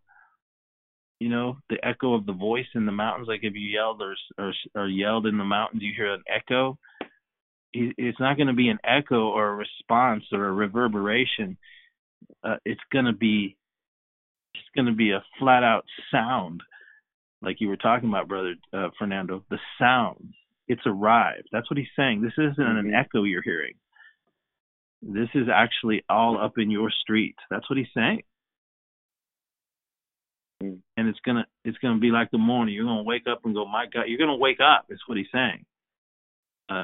you know, the echo of the voice in the mountains. Like if you yelled or, or, or yelled in the mountains, you hear an echo. It's not going to be an echo or a response or a reverberation. Uh, it's going to be it's going to be a flat out sound, like you were talking about, brother uh, Fernando. The sound. it's arrived. That's what he's saying. This isn't an mm-hmm. echo you're hearing. This is actually all up in your street. That's what he's saying. Mm. And it's gonna it's gonna be like the morning. You're gonna wake up and go, my God. You're gonna wake up. Is what he's saying. Uh,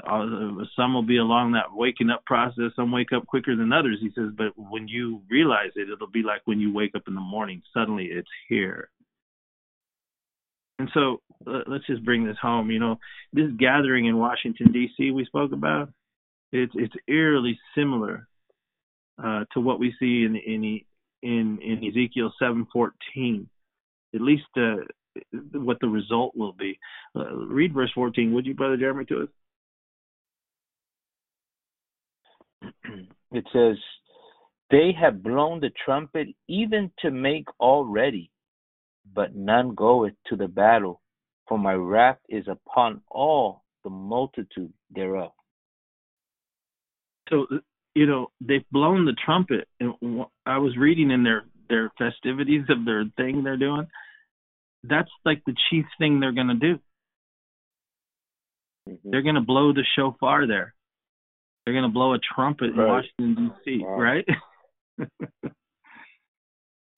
some will be along that waking up process. Some wake up quicker than others. He says, but when you realize it, it'll be like when you wake up in the morning. Suddenly, it's here. And so let's just bring this home. You know, this gathering in Washington D.C. we spoke about, it's it's eerily similar uh, to what we see in in in, in Ezekiel 7:14. At least uh, what the result will be. Uh, read verse 14, would you, Brother Jeremy, to us? It says, "They have blown the trumpet even to make all ready." but none goeth to the battle, for my wrath is upon all the multitude thereof. So, you know, they've blown the trumpet, and I was reading in their their festivities of their thing they're doing. That's like the chief thing they're going to do. Mm-hmm. They're going to blow the shofar there. They're going to blow a trumpet right. in Washington D.C. Wow. Right?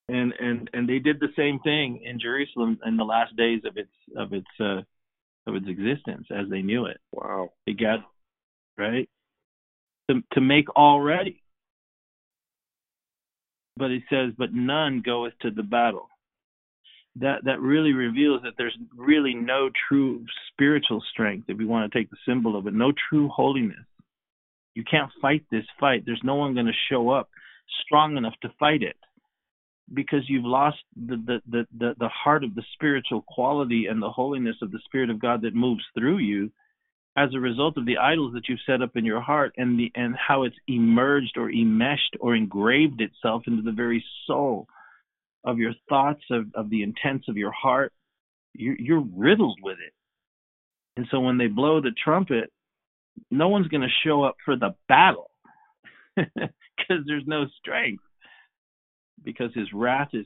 and and and they did the same thing in Jerusalem in the last days of its of its uh, of its existence as they knew it. Wow. They got right to to make all ready. But it says, but none goeth to the battle. That that really reveals that there's really no true spiritual strength, if you want to take the symbol of it, no true holiness. You can't fight this fight. There's no one going to show up strong enough to fight it because you've lost the, the, the, the, the heart of the spiritual quality and the holiness of the Spirit of God that moves through you as a result of the idols that you've set up in your heart and the and how it's emerged or enmeshed or engraved itself into the very soul of your thoughts of, of the intents of your heart you're, you're riddled with it and so when they blow the trumpet no one's going to show up for the battle because there's no strength because his wrath is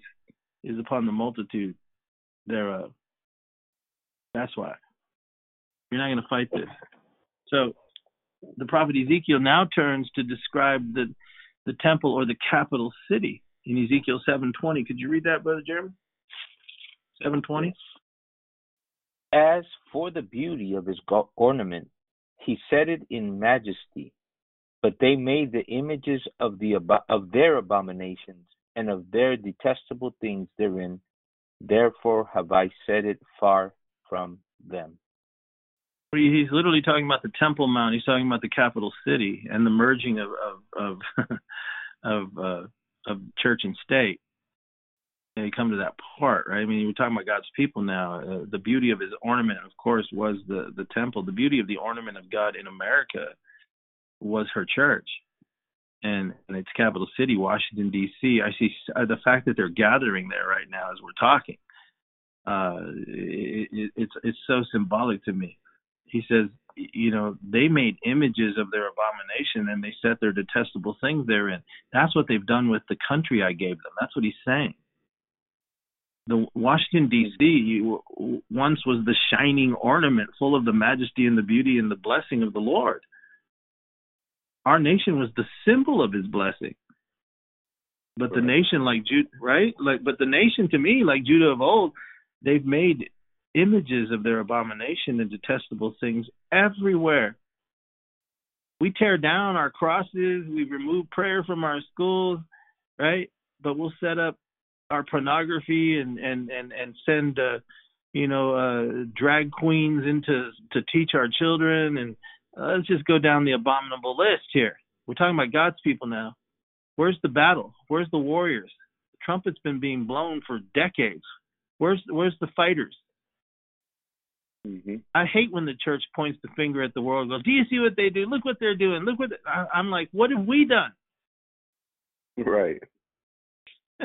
is upon the multitude thereof. That's why. You're not going to fight this. So the prophet Ezekiel now turns to describe the the temple or the capital city in Ezekiel 7:20. Could you read that, brother Jeremy? 7:20. As for the beauty of his ornament, he set it in majesty, but they made the images of the of their abominations and of their detestable things therein. Therefore have I set it far from them. He's literally talking about the Temple Mount. He's talking about the capital city and the merging of of of of, uh, of church and state. And you come to that part, right? I mean, we're talking about God's people now. Uh, the beauty of His ornament, of course, was the the temple. The beauty of the ornament of God in America was her church, and, and its capital city, Washington D.C. I see uh, the fact that they're gathering there right now as we're talking. Uh, it, it, it's it's so symbolic to me he says, you know, they made images of their abomination and they set their detestable things therein. That's what they've done with the country I gave them. That's what he's saying. The Washington D.C. once was the shining ornament, full of the majesty and the beauty and the blessing of the Lord. Our nation was the symbol of His blessing. But the nation, like Judah, right? Like, but the nation, to me, like Judah of old, they've made images of their abomination and detestable things everywhere. We tear down our crosses, we remove prayer from our schools, right? But we'll set up our pornography and and and and send uh, you know uh, drag queens into to teach our children and uh, let's just go down the abominable list here. We're talking about God's people now. Where's the battle? Where's the warriors? The trumpet's been being blown for decades. Where's where's the fighters? Mm-hmm. I hate when the church points the finger at the world. Goes, do you see what they do? Look what they're doing. Look what I, I'm like. What have we done? Right.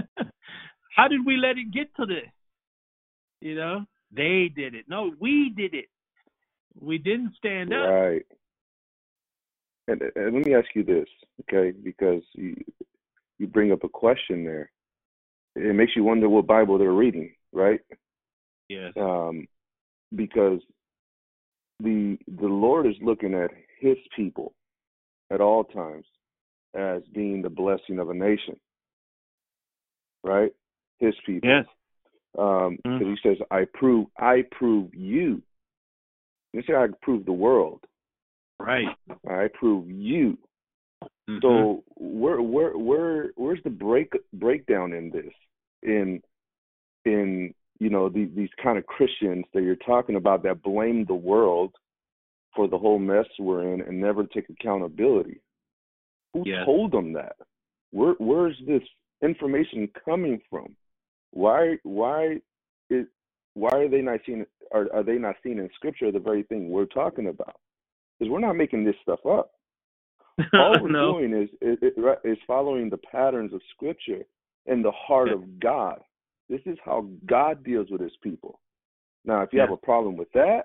How did we let it get to this? You know, they did it. No, we did it. We didn't stand up. Right. And, and let me ask you this, okay? Because you you bring up a question there. It makes you wonder what Bible they're reading, right? Yes. Um, because the the Lord is looking at his people at all times as being the blessing of a nation. Right? His people. Yes. Um mm-hmm. he says, I prove I prove you. You say I prove the world. Right. I prove you. Mm-hmm. So where where where where's the break breakdown in this? In in you know these these kind of Christians that you're talking about that blame the world for the whole mess we're in and never take accountability. Who yeah. told them that? Where where's this information coming from? Why why is why are they not seeing are are they not seeing in scripture the very thing we're talking about? Because we're not making this stuff up. All we're no. doing is, is is following the patterns of scripture and the heart yeah. of God. This is how God deals with his people. Now, if you yeah. have a problem with that,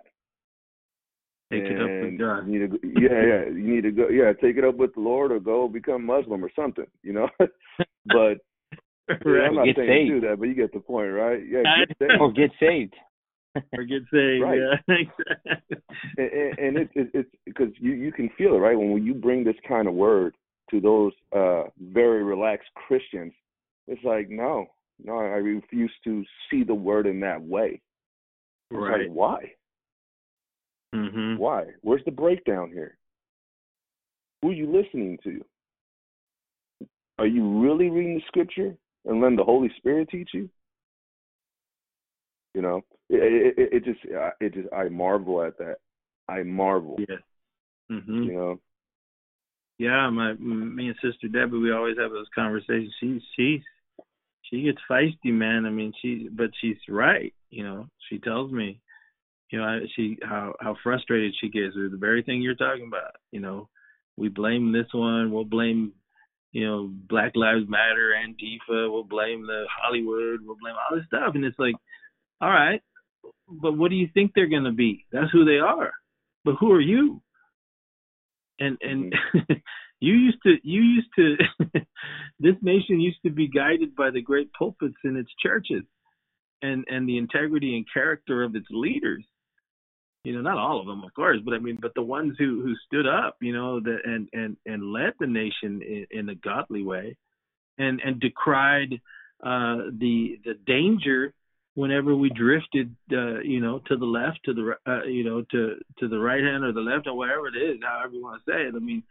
take it up with God. You need to, yeah, yeah, you need to go, yeah, take it up with the Lord or go become Muslim or something, you know. but right. I'm not get saying saved. do that, but you get the point, right? Yeah, get saved. or get saved. or get saved, right. yeah. and, and, and it, it, it's because you you can feel it, right? When you bring this kind of word to those uh very relaxed Christians, it's like no, no, I refuse to see the word in that way. Right. Like, why? Mm-hmm. Why? Where's the breakdown here? Who are you listening to? Are you really reading the scripture and letting the Holy Spirit teach you? You know, it, it, it just, it just, I marvel at that. I marvel. Yeah. Mm-hmm. You know. Yeah, my me and Sister Debbie, we always have those conversations. She she's she gets feisty, man. I mean, she but she's right. You know, she tells me, you know, I she how how frustrated she gets with the very thing you're talking about. You know, we blame this one, we'll blame, you know, Black Lives Matter, Antifa, we'll blame the Hollywood, we'll blame all this stuff, and it's like, all right, but what do you think they're gonna be? That's who they are. But who are you? And and mm-hmm. you used to you used to this nation used to be guided by the great pulpits in its churches and and the integrity and character of its leaders You know, not all of them, of course, but I mean, but the ones who who stood up, you know, the, and and and led the nation in, in a godly way, and and decried uh, the the danger whenever we drifted, uh, you know, to the left, to the uh, you know, to to the right hand or the left or whatever it is, however you want to say it. I mean,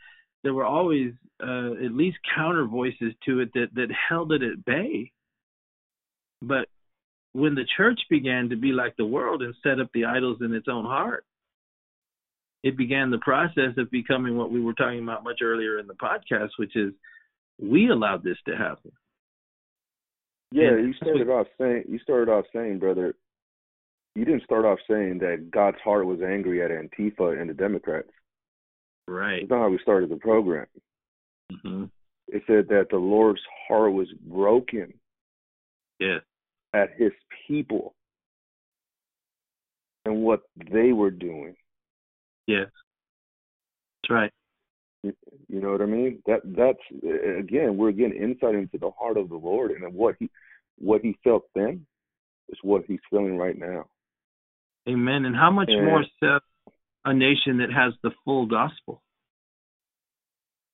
there were always uh, at least counter voices to it that that held it at bay. But when the church began to be like the world and set up the idols in its own heart, it began the process of becoming what we were talking about much earlier in the podcast, which is we allowed this to happen. Yeah, and you started off saying you started off saying, brother, you didn't start off saying that God's heart was angry at Antifa and the Democrats. Right. That's not how we started the program. Mm-hmm. It said that the Lord's heart was broken. Yeah. At his people and what they were doing. Yes. That's right. You know what I mean? That that's again, we're getting insight into the heart of the Lord and what he what he felt then is what he's feeling right now. Amen. And how much and, more so a nation that has the full gospel?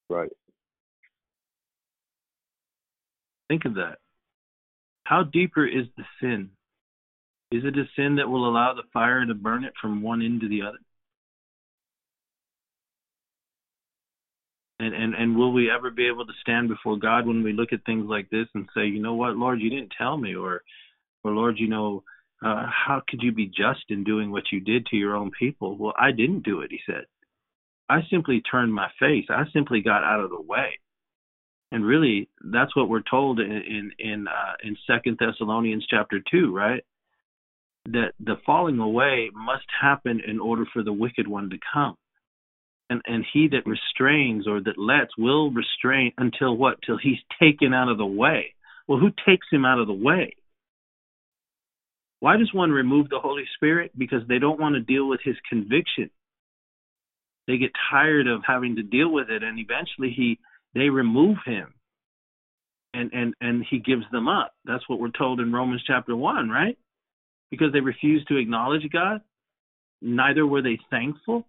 Right. Think of that. How deeper is the sin? Is it a sin that will allow the fire to burn it from one end to the other? And, and and will we ever be able to stand before God when we look at things like this and say, you know what, Lord, you didn't tell me, or or Lord, you know, uh, how could you be just in doing what you did to your own people? Well, I didn't do it, he said. I simply turned my face. I simply got out of the way. And really, that's what we're told in in uh, in Second Thessalonians chapter two, right? That the falling away must happen in order for the wicked one to come and and he that restrains or that lets will restrain until what till he's taken out of the way well who takes him out of the way why does one remove the holy spirit? Because they don't want to deal with his conviction. They get tired of having to deal with it and eventually he they remove him. And and and he gives them up. That's what we're told in romans chapter 1 right? Because they refused to acknowledge god neither were they thankful.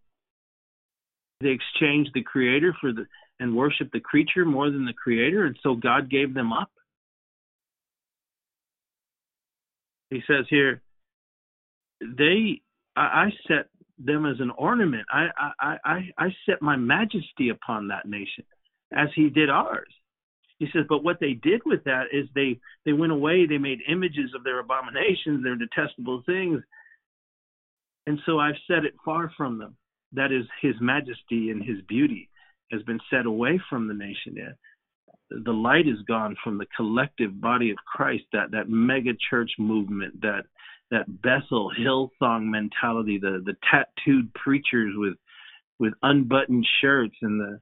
They exchanged the creator for the and worshiped the creature more than the creator, and so God gave them up. He says here, they I, I set them as an ornament. I, I I I set my majesty upon that nation, as He did ours. He says, but what they did with that is they they went away. They made images of their abominations, their detestable things, and so I've set it far from them that is his majesty and his beauty has been set away from the nation yet the light is gone from the collective body of Christ that that mega church movement that that Bethel Hillsong mentality the the tattooed preachers with with unbuttoned shirts and the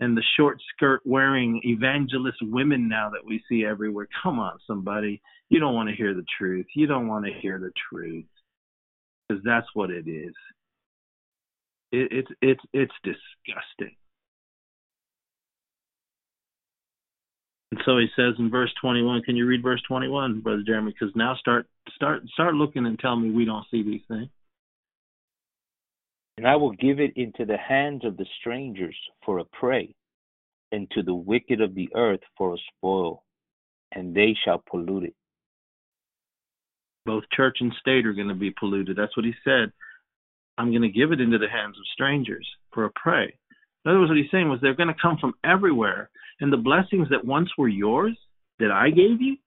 and the short skirt wearing evangelist women now that we see everywhere. Come on somebody. You don't want to hear the truth. You don't want to hear the truth. Because that's what it is. It, it's it's it's disgusting. And so he says in verse 21. Can you read verse 21, brother Jeremy? Because now start start start looking and tell me we don't see these things. And I will give it into the hands of the strangers for a prey, and to the wicked of the earth for a spoil, and they shall pollute it. Both church and state are going to be polluted. That's what he said. I'm going to give it into the hands of strangers for a prey. In other words, what he's saying was they're going to come from everywhere, and the blessings that once were yours, that I gave you,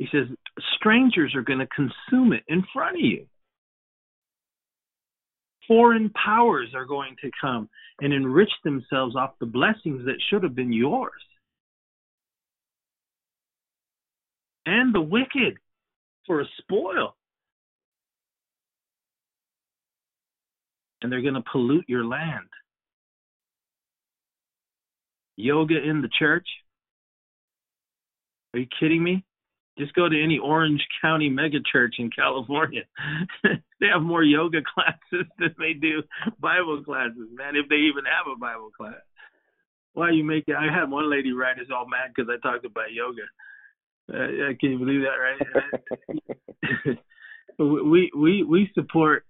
he says, strangers are going to consume it in front of you. Foreign powers are going to come and enrich themselves off the blessings that should have been yours. And the wicked for a spoil. and they're going to pollute your land. Yoga in the church? Are you kidding me? Just go to any Orange County megachurch in California. they have more yoga classes than they do Bible classes, man, if they even have a Bible class. Why you make it? I had one lady write us all mad because I talked about yoga. Uh, can you believe that, right? we we we support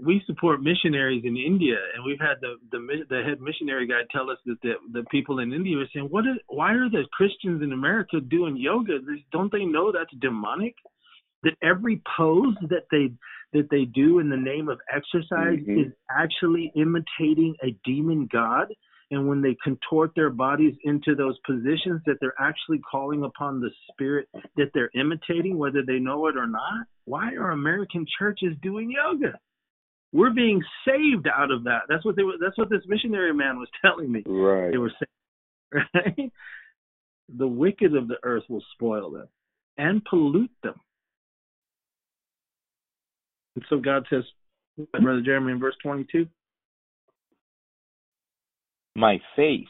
we support missionaries in India, and we've had the the the head missionary guy tell us that the the people in India are saying, "What is? Why are the Christians in America doing yoga? Don't they know that's demonic? That every pose that they that they do in the name of exercise mm-hmm. is actually imitating a demon god." And when they contort their bodies into those positions, that they're actually calling upon the spirit that they're imitating, whether they know it or not. Why are American churches doing yoga? We're being saved out of that. That's what they were. That's what this missionary man was telling me. Right. They were saying, right? The wicked of the earth will spoil them and pollute them. And so God says, Brother Jeremy, in verse 22, My face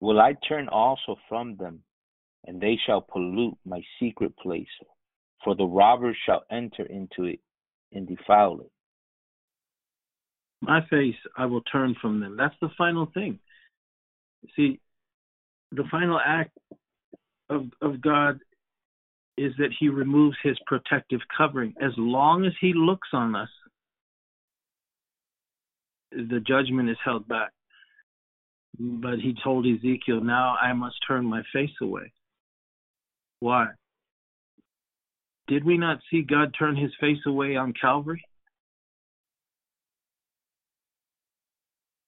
will I turn also from them, and they shall pollute my secret place, for the robbers shall enter into it and defile it my face I will turn from them. That's the final thing. See, the final act of of God is that he removes his protective covering. As long as he looks on us, the judgment is held back. But he told Ezekiel, now I must turn my face away. Why? Did we not see God turn his face away on Calvary?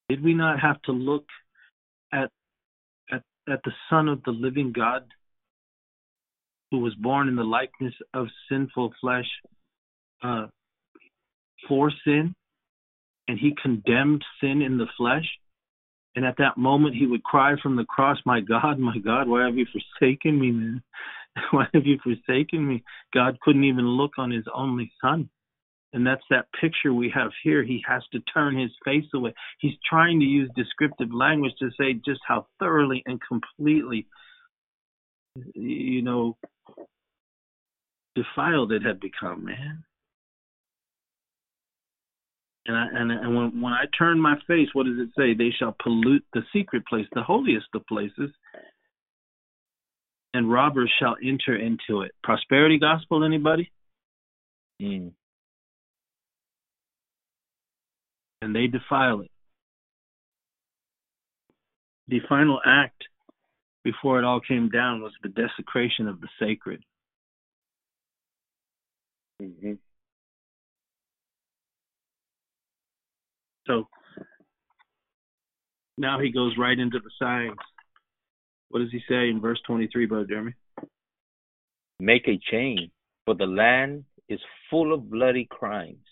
Did we not have to look at at at the Son of the living God who was born in the likeness of sinful flesh uh, for sin, and he condemned sin in the flesh. And at that moment, he would cry from the cross, My God, my God, why have you forsaken me, man? Why have you forsaken me? God couldn't even look on his only son. And that's that picture we have here. He has to turn his face away. He's trying to use descriptive language to say just how thoroughly and completely, you know, defiled it had become, man. And I, and and when when I turn my face, what does it say? They shall pollute the secret place, the holiest of places, and robbers shall enter into it. Prosperity gospel, anybody? Mm. And they defile it. The final act before it all came down was the desecration of the sacred. Mm-hmm. So now he goes right into the signs. What does he say in verse 23, Brother Jeremy? Make a chain, for the land is full of bloody crimes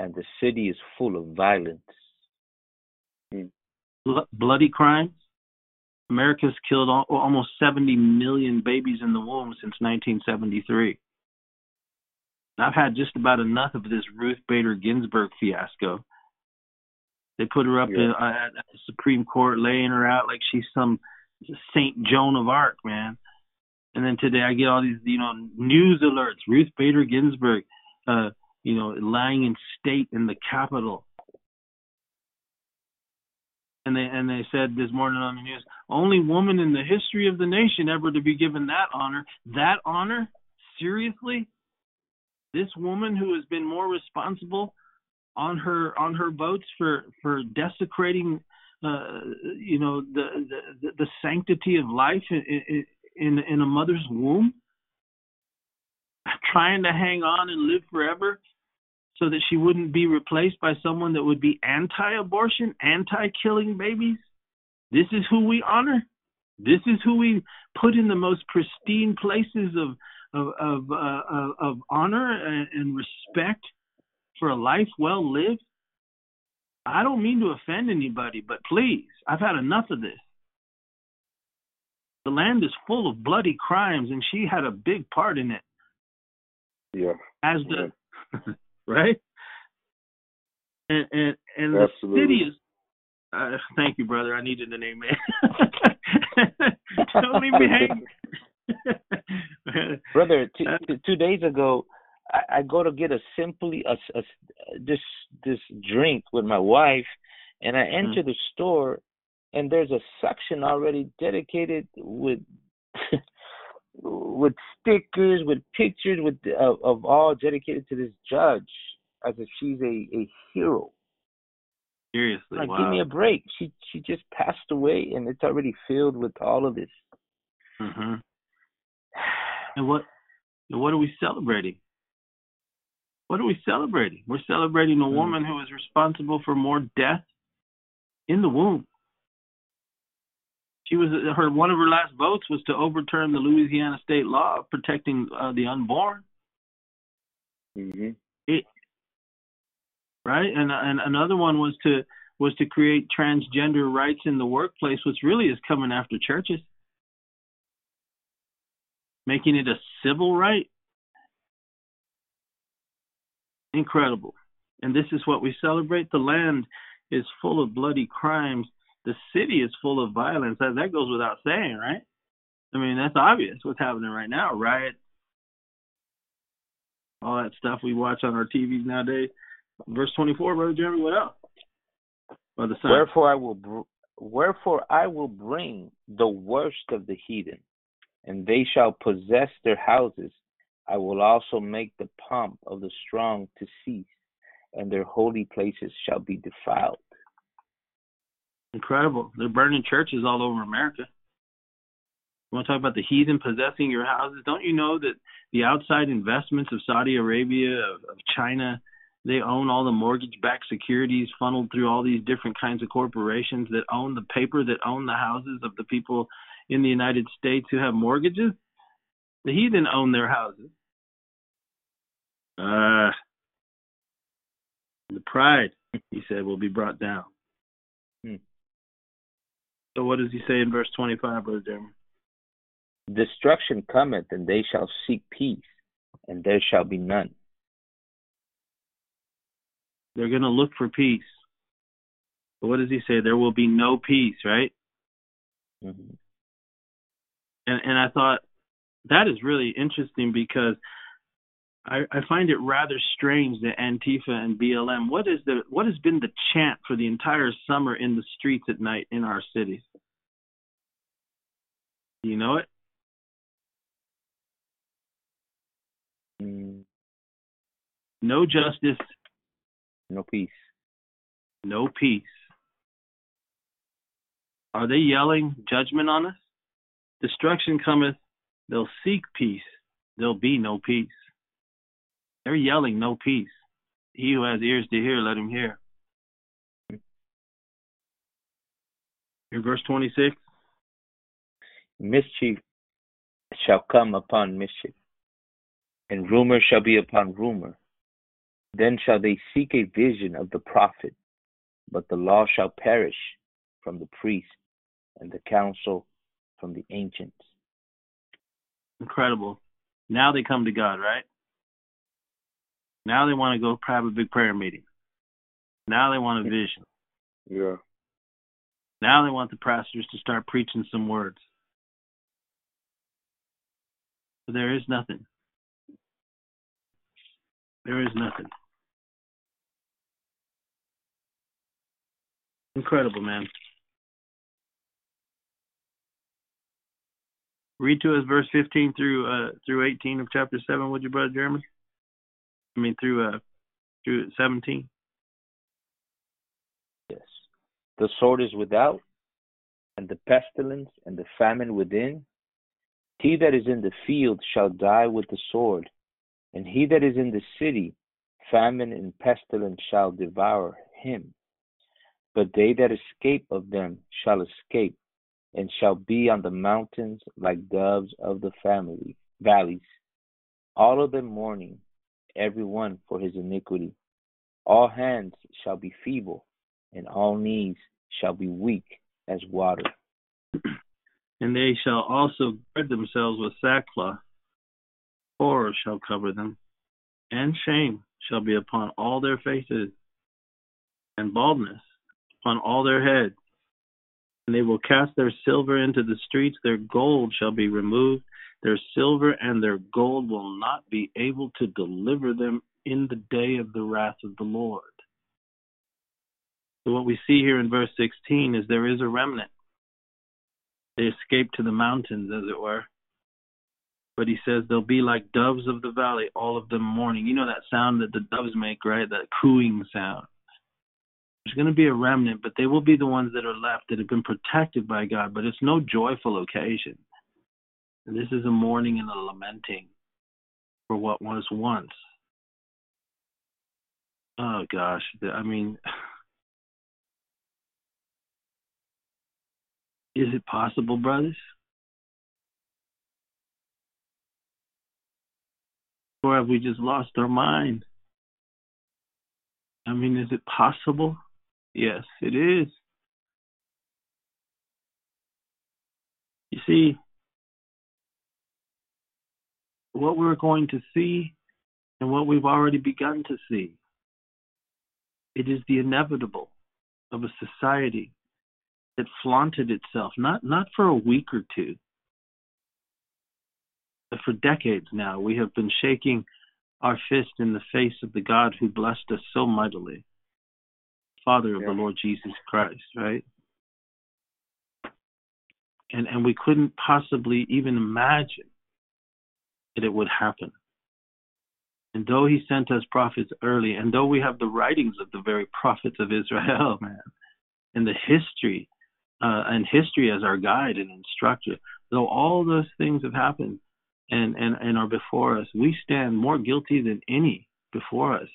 and the city is full of violence. Bloody crimes. America's killed almost 70 million babies in the womb since 1973. I've had just about enough of this Ruth Bader Ginsburg fiasco. They put her up yeah. in, uh, at the Supreme Court, laying her out like she's some Saint Joan of Arc, man. And then today I get all these, you know, news alerts. Ruth Bader Ginsburg, uh, you know, lying in state in the Capitol. And they and they said this morning on the news, only woman in the history of the nation ever to be given that honor. That honor? Seriously? This woman who has been more responsible on her on her votes for for desecrating uh, you know the, the the sanctity of life in, in in a mother's womb trying to hang on and live forever so that she wouldn't be replaced by someone that would be anti abortion, anti killing babies? This is who we honor. This is who we put in the most pristine places of of of, uh, of honor and, and respect for a life well lived. I don't mean to offend anybody, but please, I've had enough of this. The land is full of bloody crimes, and she had a big part in it. Yeah. As the yeah. right? And and and the city is. Uh, thank you, brother. I needed a name, man. Don't leave me hanging. brother, two, uh, two days ago, I, I go to get a simply a, a this this drink with my wife, and I enter mm-hmm. the store, and there's a section already dedicated with with stickers, with pictures, with of, of all dedicated to this judge as if she's a, a hero. Seriously, like wow. give me a break. She she just passed away, and it's already filled with all of this. Mm-hmm. And what and what are we celebrating? What are we celebrating? We're celebrating a Mm. woman who is responsible for more death in the womb. She was her one of her last votes was to overturn the Louisiana state law protecting uh, the unborn. hmm It, right, and and another one was to was to create transgender rights in the workplace, which really is coming after churches, making it a civil right. Incredible. And this is what we celebrate. The land is full of bloody crimes. The city is full of violence. That, that goes without saying, right? I mean, that's obvious what's happening right now. Riot, all that stuff we watch on our TVs nowadays. Verse 24, Brother Jeremy, what else? By the sun. Wherefore I will br- wherefore I will bring the worst of the heathen, and they shall possess their houses. I will also make the pomp of the strong to cease, and their holy places shall be defiled. Incredible. They're burning churches all over America. You want to talk about the heathen possessing your houses? Don't you know that the outside investments of Saudi Arabia, of, of China, they own all the mortgage backed securities funneled through all these different kinds of corporations that own the paper, that own the houses of the people in the United States who have mortgages? The heathen own their houses. Uh, the pride, he said, will be brought down. So what does he say in verse 25, Brother Jeremy? Destruction cometh, and they shall seek peace, and there shall be none. They're going to look for peace. But what does he say? There will be no peace, right? Mhm. And and I thought that is really interesting because I, I find it rather strange that Antifa and BLM. What is the what has been the chant for the entire summer in the streets at night in our cities? Do you know it? Mm, No justice, no peace. no peace. Are they yelling judgment on us? Destruction cometh, they'll seek peace, there'll be no peace. They're yelling no peace. He who has ears to hear, let him hear. Your verse 26. Mischief shall come upon mischief, and rumor shall be upon rumor. Then shall they seek a vision of the prophet, but the law shall perish from the priest, and the counsel from the ancients. Incredible. Now they come to God, right? Now they want to go have a big prayer meeting. Now they want a vision. Yeah. Now they want the pastors to start preaching some words. But there is nothing. There is nothing. Incredible, man. Read to us verse 15 through uh, through 18 of chapter 7, would you, brother Jeremy? I mean, through uh, through 17. Yes. The sword is without, and the pestilence and the famine within. He that is in the field shall die with the sword, and he that is in the city, famine and pestilence shall devour him. But they that escape of them shall escape, and shall be on the mountains like doves of the family valleys, all of them mourning, every one for his iniquity. All hands shall be feeble, and all knees shall be weak as water. And they shall also gird themselves with sackcloth. Horror shall cover them, and shame shall be upon all their faces, and baldness upon all their heads. And they will cast their silver into the streets, their gold shall be removed. Their silver and their gold will not be able to deliver them in the day of the wrath of the Lord. So, what we see here in verse 16 is there is a remnant. They escaped to the mountains, as it were. But he says they'll be like doves of the valley, all of them mourning. You know that sound that the doves make, right? That cooing sound. There's going to be a remnant, but they will be the ones that are left that have been protected by God. But it's no joyful occasion. And this is a mourning and a lamenting for what was once. Oh gosh, I mean, is it possible, brothers? Or have we just lost our mind? I mean, is it possible? Yes, it is. You see, what we're going to see and what we've already begun to see. It is the inevitable of a society that flaunted itself, not, not for a week or two, but for decades now. We have been shaking our fist in the face of the God who blessed us so mightily, Father of yeah. the Lord Jesus Christ, right? And and we couldn't possibly even imagine that it would happen. And though he sent us prophets early, and though we have the writings of the very prophets of Israel, man, and the history, uh, and history as our guide and instructor, though all those things have happened and, and, and are before us, we stand more guilty than any before us.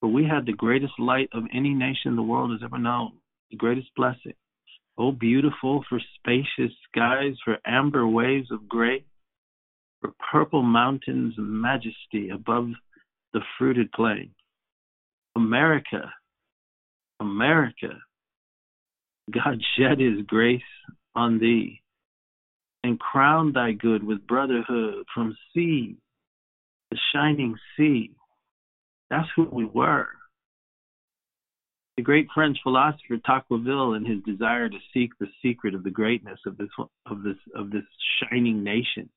For we had the greatest light of any nation the world has ever known, the greatest blessing. Oh, beautiful for spacious skies, for amber waves of gray, for purple mountains majesty above the fruited plain. America, America, God shed his grace on thee and crowned thy good with brotherhood from sea, the shining sea. That's who we were. The great French philosopher Tocqueville, in his desire to seek the secret of the greatness of this of this of this shining nation,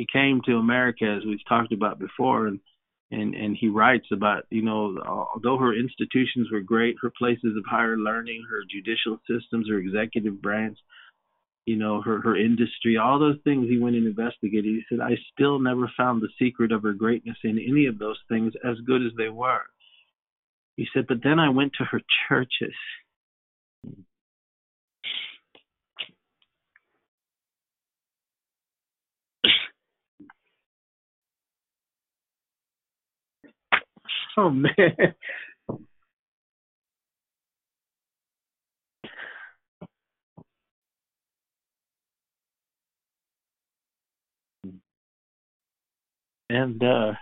he came to America as we've talked about before, and and and he writes about you know although her institutions were great, her places of higher learning, her judicial systems, her executive branch, you know her her industry, all those things he went and investigated. He said I still never found the secret of her greatness in any of those things as good as they were. He said, but then I went to her churches. Oh man. And uh,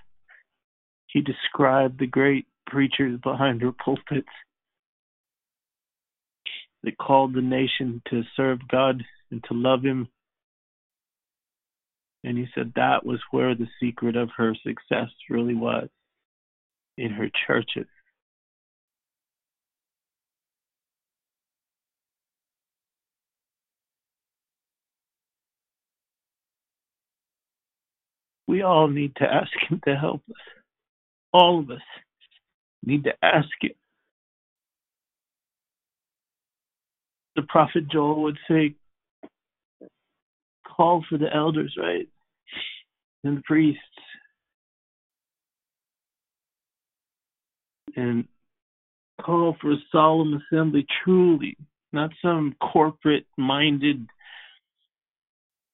he described the great preachers behind her pulpits that called the nation to serve God and to love Him. And he said that was where the secret of her success really was in her churches. We all need to ask Him to help us. All of us need to ask Him. The prophet Joel would say, call for the elders, right? And the priests and call for a solemn assembly truly, not some corporate minded,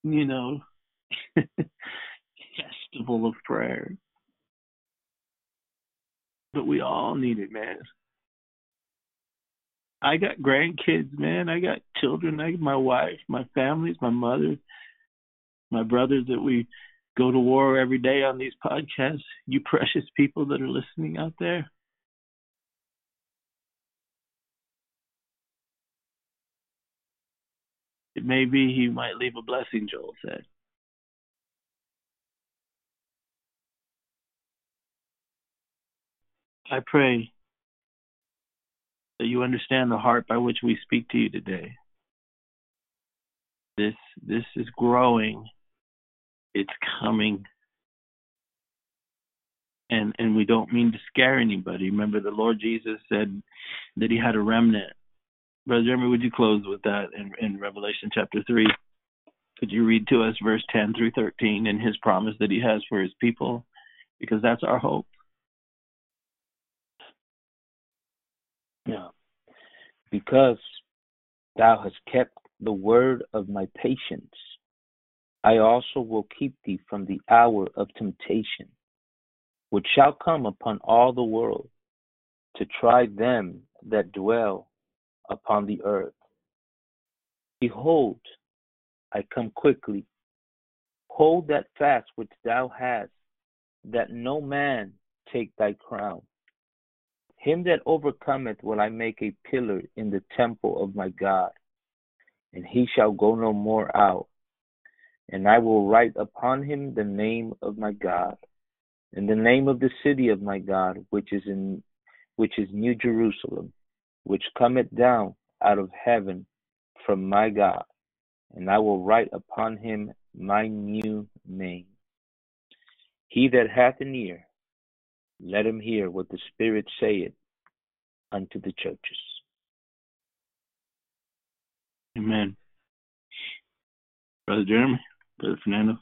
you know, festival of prayer. But we all need it, man. I got grandkids, man. I got children. I got my wife, my families, my mother, my brothers that we go to war every day on these podcasts. You precious people that are listening out there. It may be he might leave a blessing, Joel said. I pray that you understand the heart by which we speak to you today. This this is growing. It's coming. And and we don't mean to scare anybody. Remember the Lord Jesus said that he had a remnant Brother Jeremy, would you close with that in, in Revelation chapter 3? Could you read to us verse 10 through 13 and his promise that he has for his people? Because that's our hope. Yeah. Because thou hast kept the word of my patience, I also will keep thee from the hour of temptation, which shall come upon all the world to try them that dwell upon the earth. Behold, I come quickly. Hold that fast which thou hast, that no man take thy crown. Him that overcometh will I make a pillar in the temple of my God, and he shall go no more out. And I will write upon him the name of my God, and the name of the city of my God, which is in which is New Jerusalem, which cometh down out of heaven from my God, and I will write upon him my new name. He that hath an ear, let him hear what the Spirit saith unto the churches. Amen. Brother Jeremy, Brother Fernando.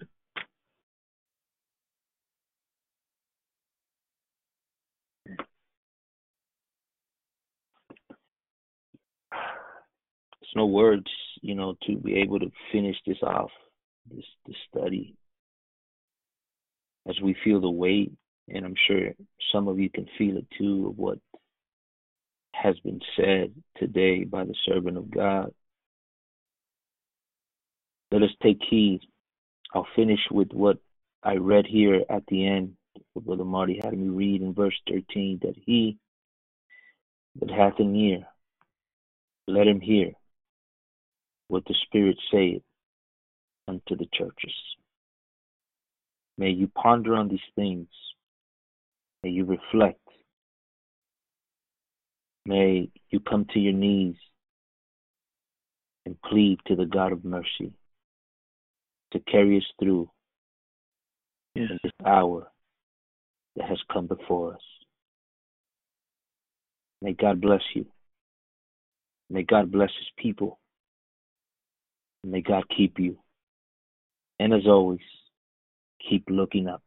There's no words, you know, to be able to finish this off, this this study. As we feel the weight, and I'm sure some of you can feel it too, of what has been said today by the servant of God. Let us take heed. I'll finish with what I read here at the end. Brother Marty had me read in verse 13 that he that hath an ear, let him hear what the Spirit saith unto the churches. May you ponder on these things. May you reflect. May you come to your knees and plead to the God of mercy to carry us through yes. in this hour that has come before us. May God bless you. May God bless his people. May God keep you. And as always, keep looking up.